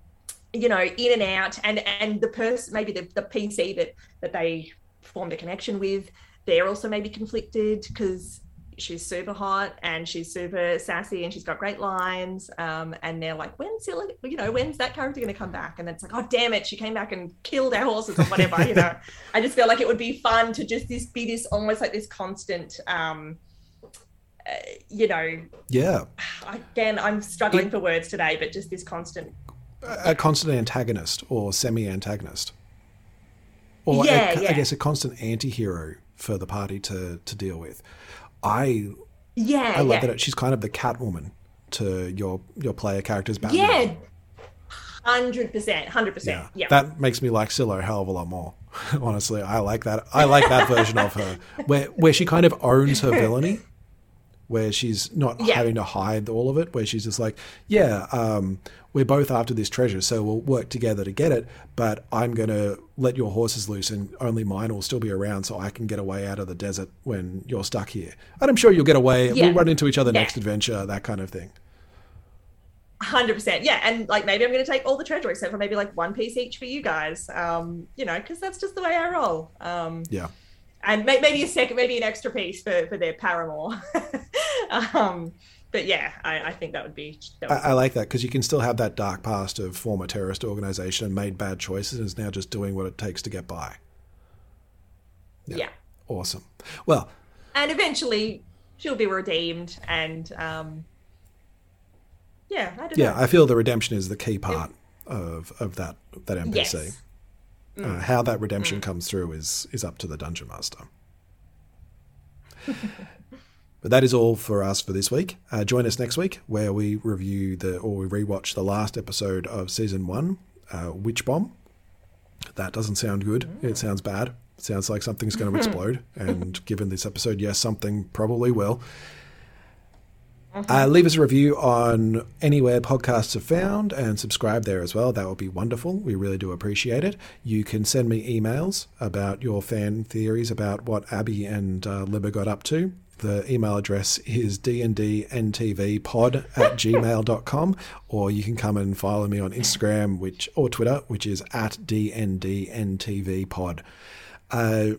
you know in and out and and the person maybe the, the pc that that they formed a connection with they're also maybe conflicted because she's super hot and she's super sassy and she's got great lines um and they're like when's Scylla, you know when's that character going to come back? And then it's like oh damn it she came back and killed our horses or whatever you know. I just feel like it would be fun to just this be this almost like this constant um uh, you know Yeah, again i'm struggling for words today but just this constant a constant antagonist or semi-antagonist, or a- Yeah, I guess a constant anti-hero for the party to to deal with. I yeah I love yeah. that she's kind of the Catwoman to your your player character's Batman. yeah 100% 100% yeah, That makes me like Scylla a hell of a lot more. Honestly, I like that. I like that version of her, where where she kind of owns her villainy, where she's not Yeah. having to hide all of it. Where she's just like, yeah, um, we're both after this treasure, so we'll work together to get it. But I'm gonna let your horses loose, and only mine will still be around, so I can get away out of the desert when you're stuck here. And I'm sure you'll get away. Yeah. We'll run into each other Yeah. next adventure, that kind of thing. Hundred percent, yeah, and like maybe I'm going to take all the treasure except for maybe like one piece each for you guys, um, you know, because that's just the way I roll. Um, Yeah. and may- maybe a second, maybe an extra piece for for their paramour. um, but yeah, I, I think that would be. That would I, I like that because you can still have that dark past of former terrorist organization and made bad choices and is now just doing what it takes to get by. yeah. Awesome. Well, and eventually she'll be redeemed and um yeah i don't yeah, know I feel the redemption is the key part of of that that NPC. Yes. Uh, how that redemption comes through is is up to the dungeon master. but that is all for us for this week. Uh, join us next week where we review the or we rewatch the last episode of season one, uh, Witch Bomb. That doesn't sound good. It sounds bad. It sounds like something's going to explode. And given this episode, yes, something probably will. Uh, leave us a review on anywhere podcasts are found and subscribe there as well. That would be wonderful. We really do appreciate it. You can send me emails about your fan theories about what Abby and uh, Libba got up to. The email address is dndntvpod at gmail.com, or you can come and follow me on Instagram which or Twitter, which is at dndntvpod. Uh,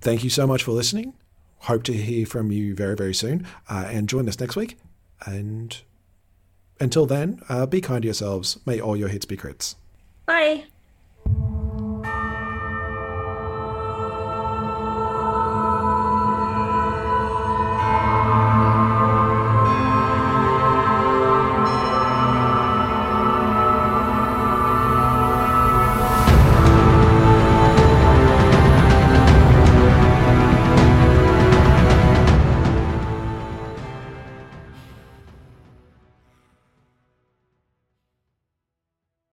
thank you so much for listening. Hope to hear from you very, very soon. Uh, and join us next week. And until then, uh, be kind to yourselves. May all your hits be crits. bye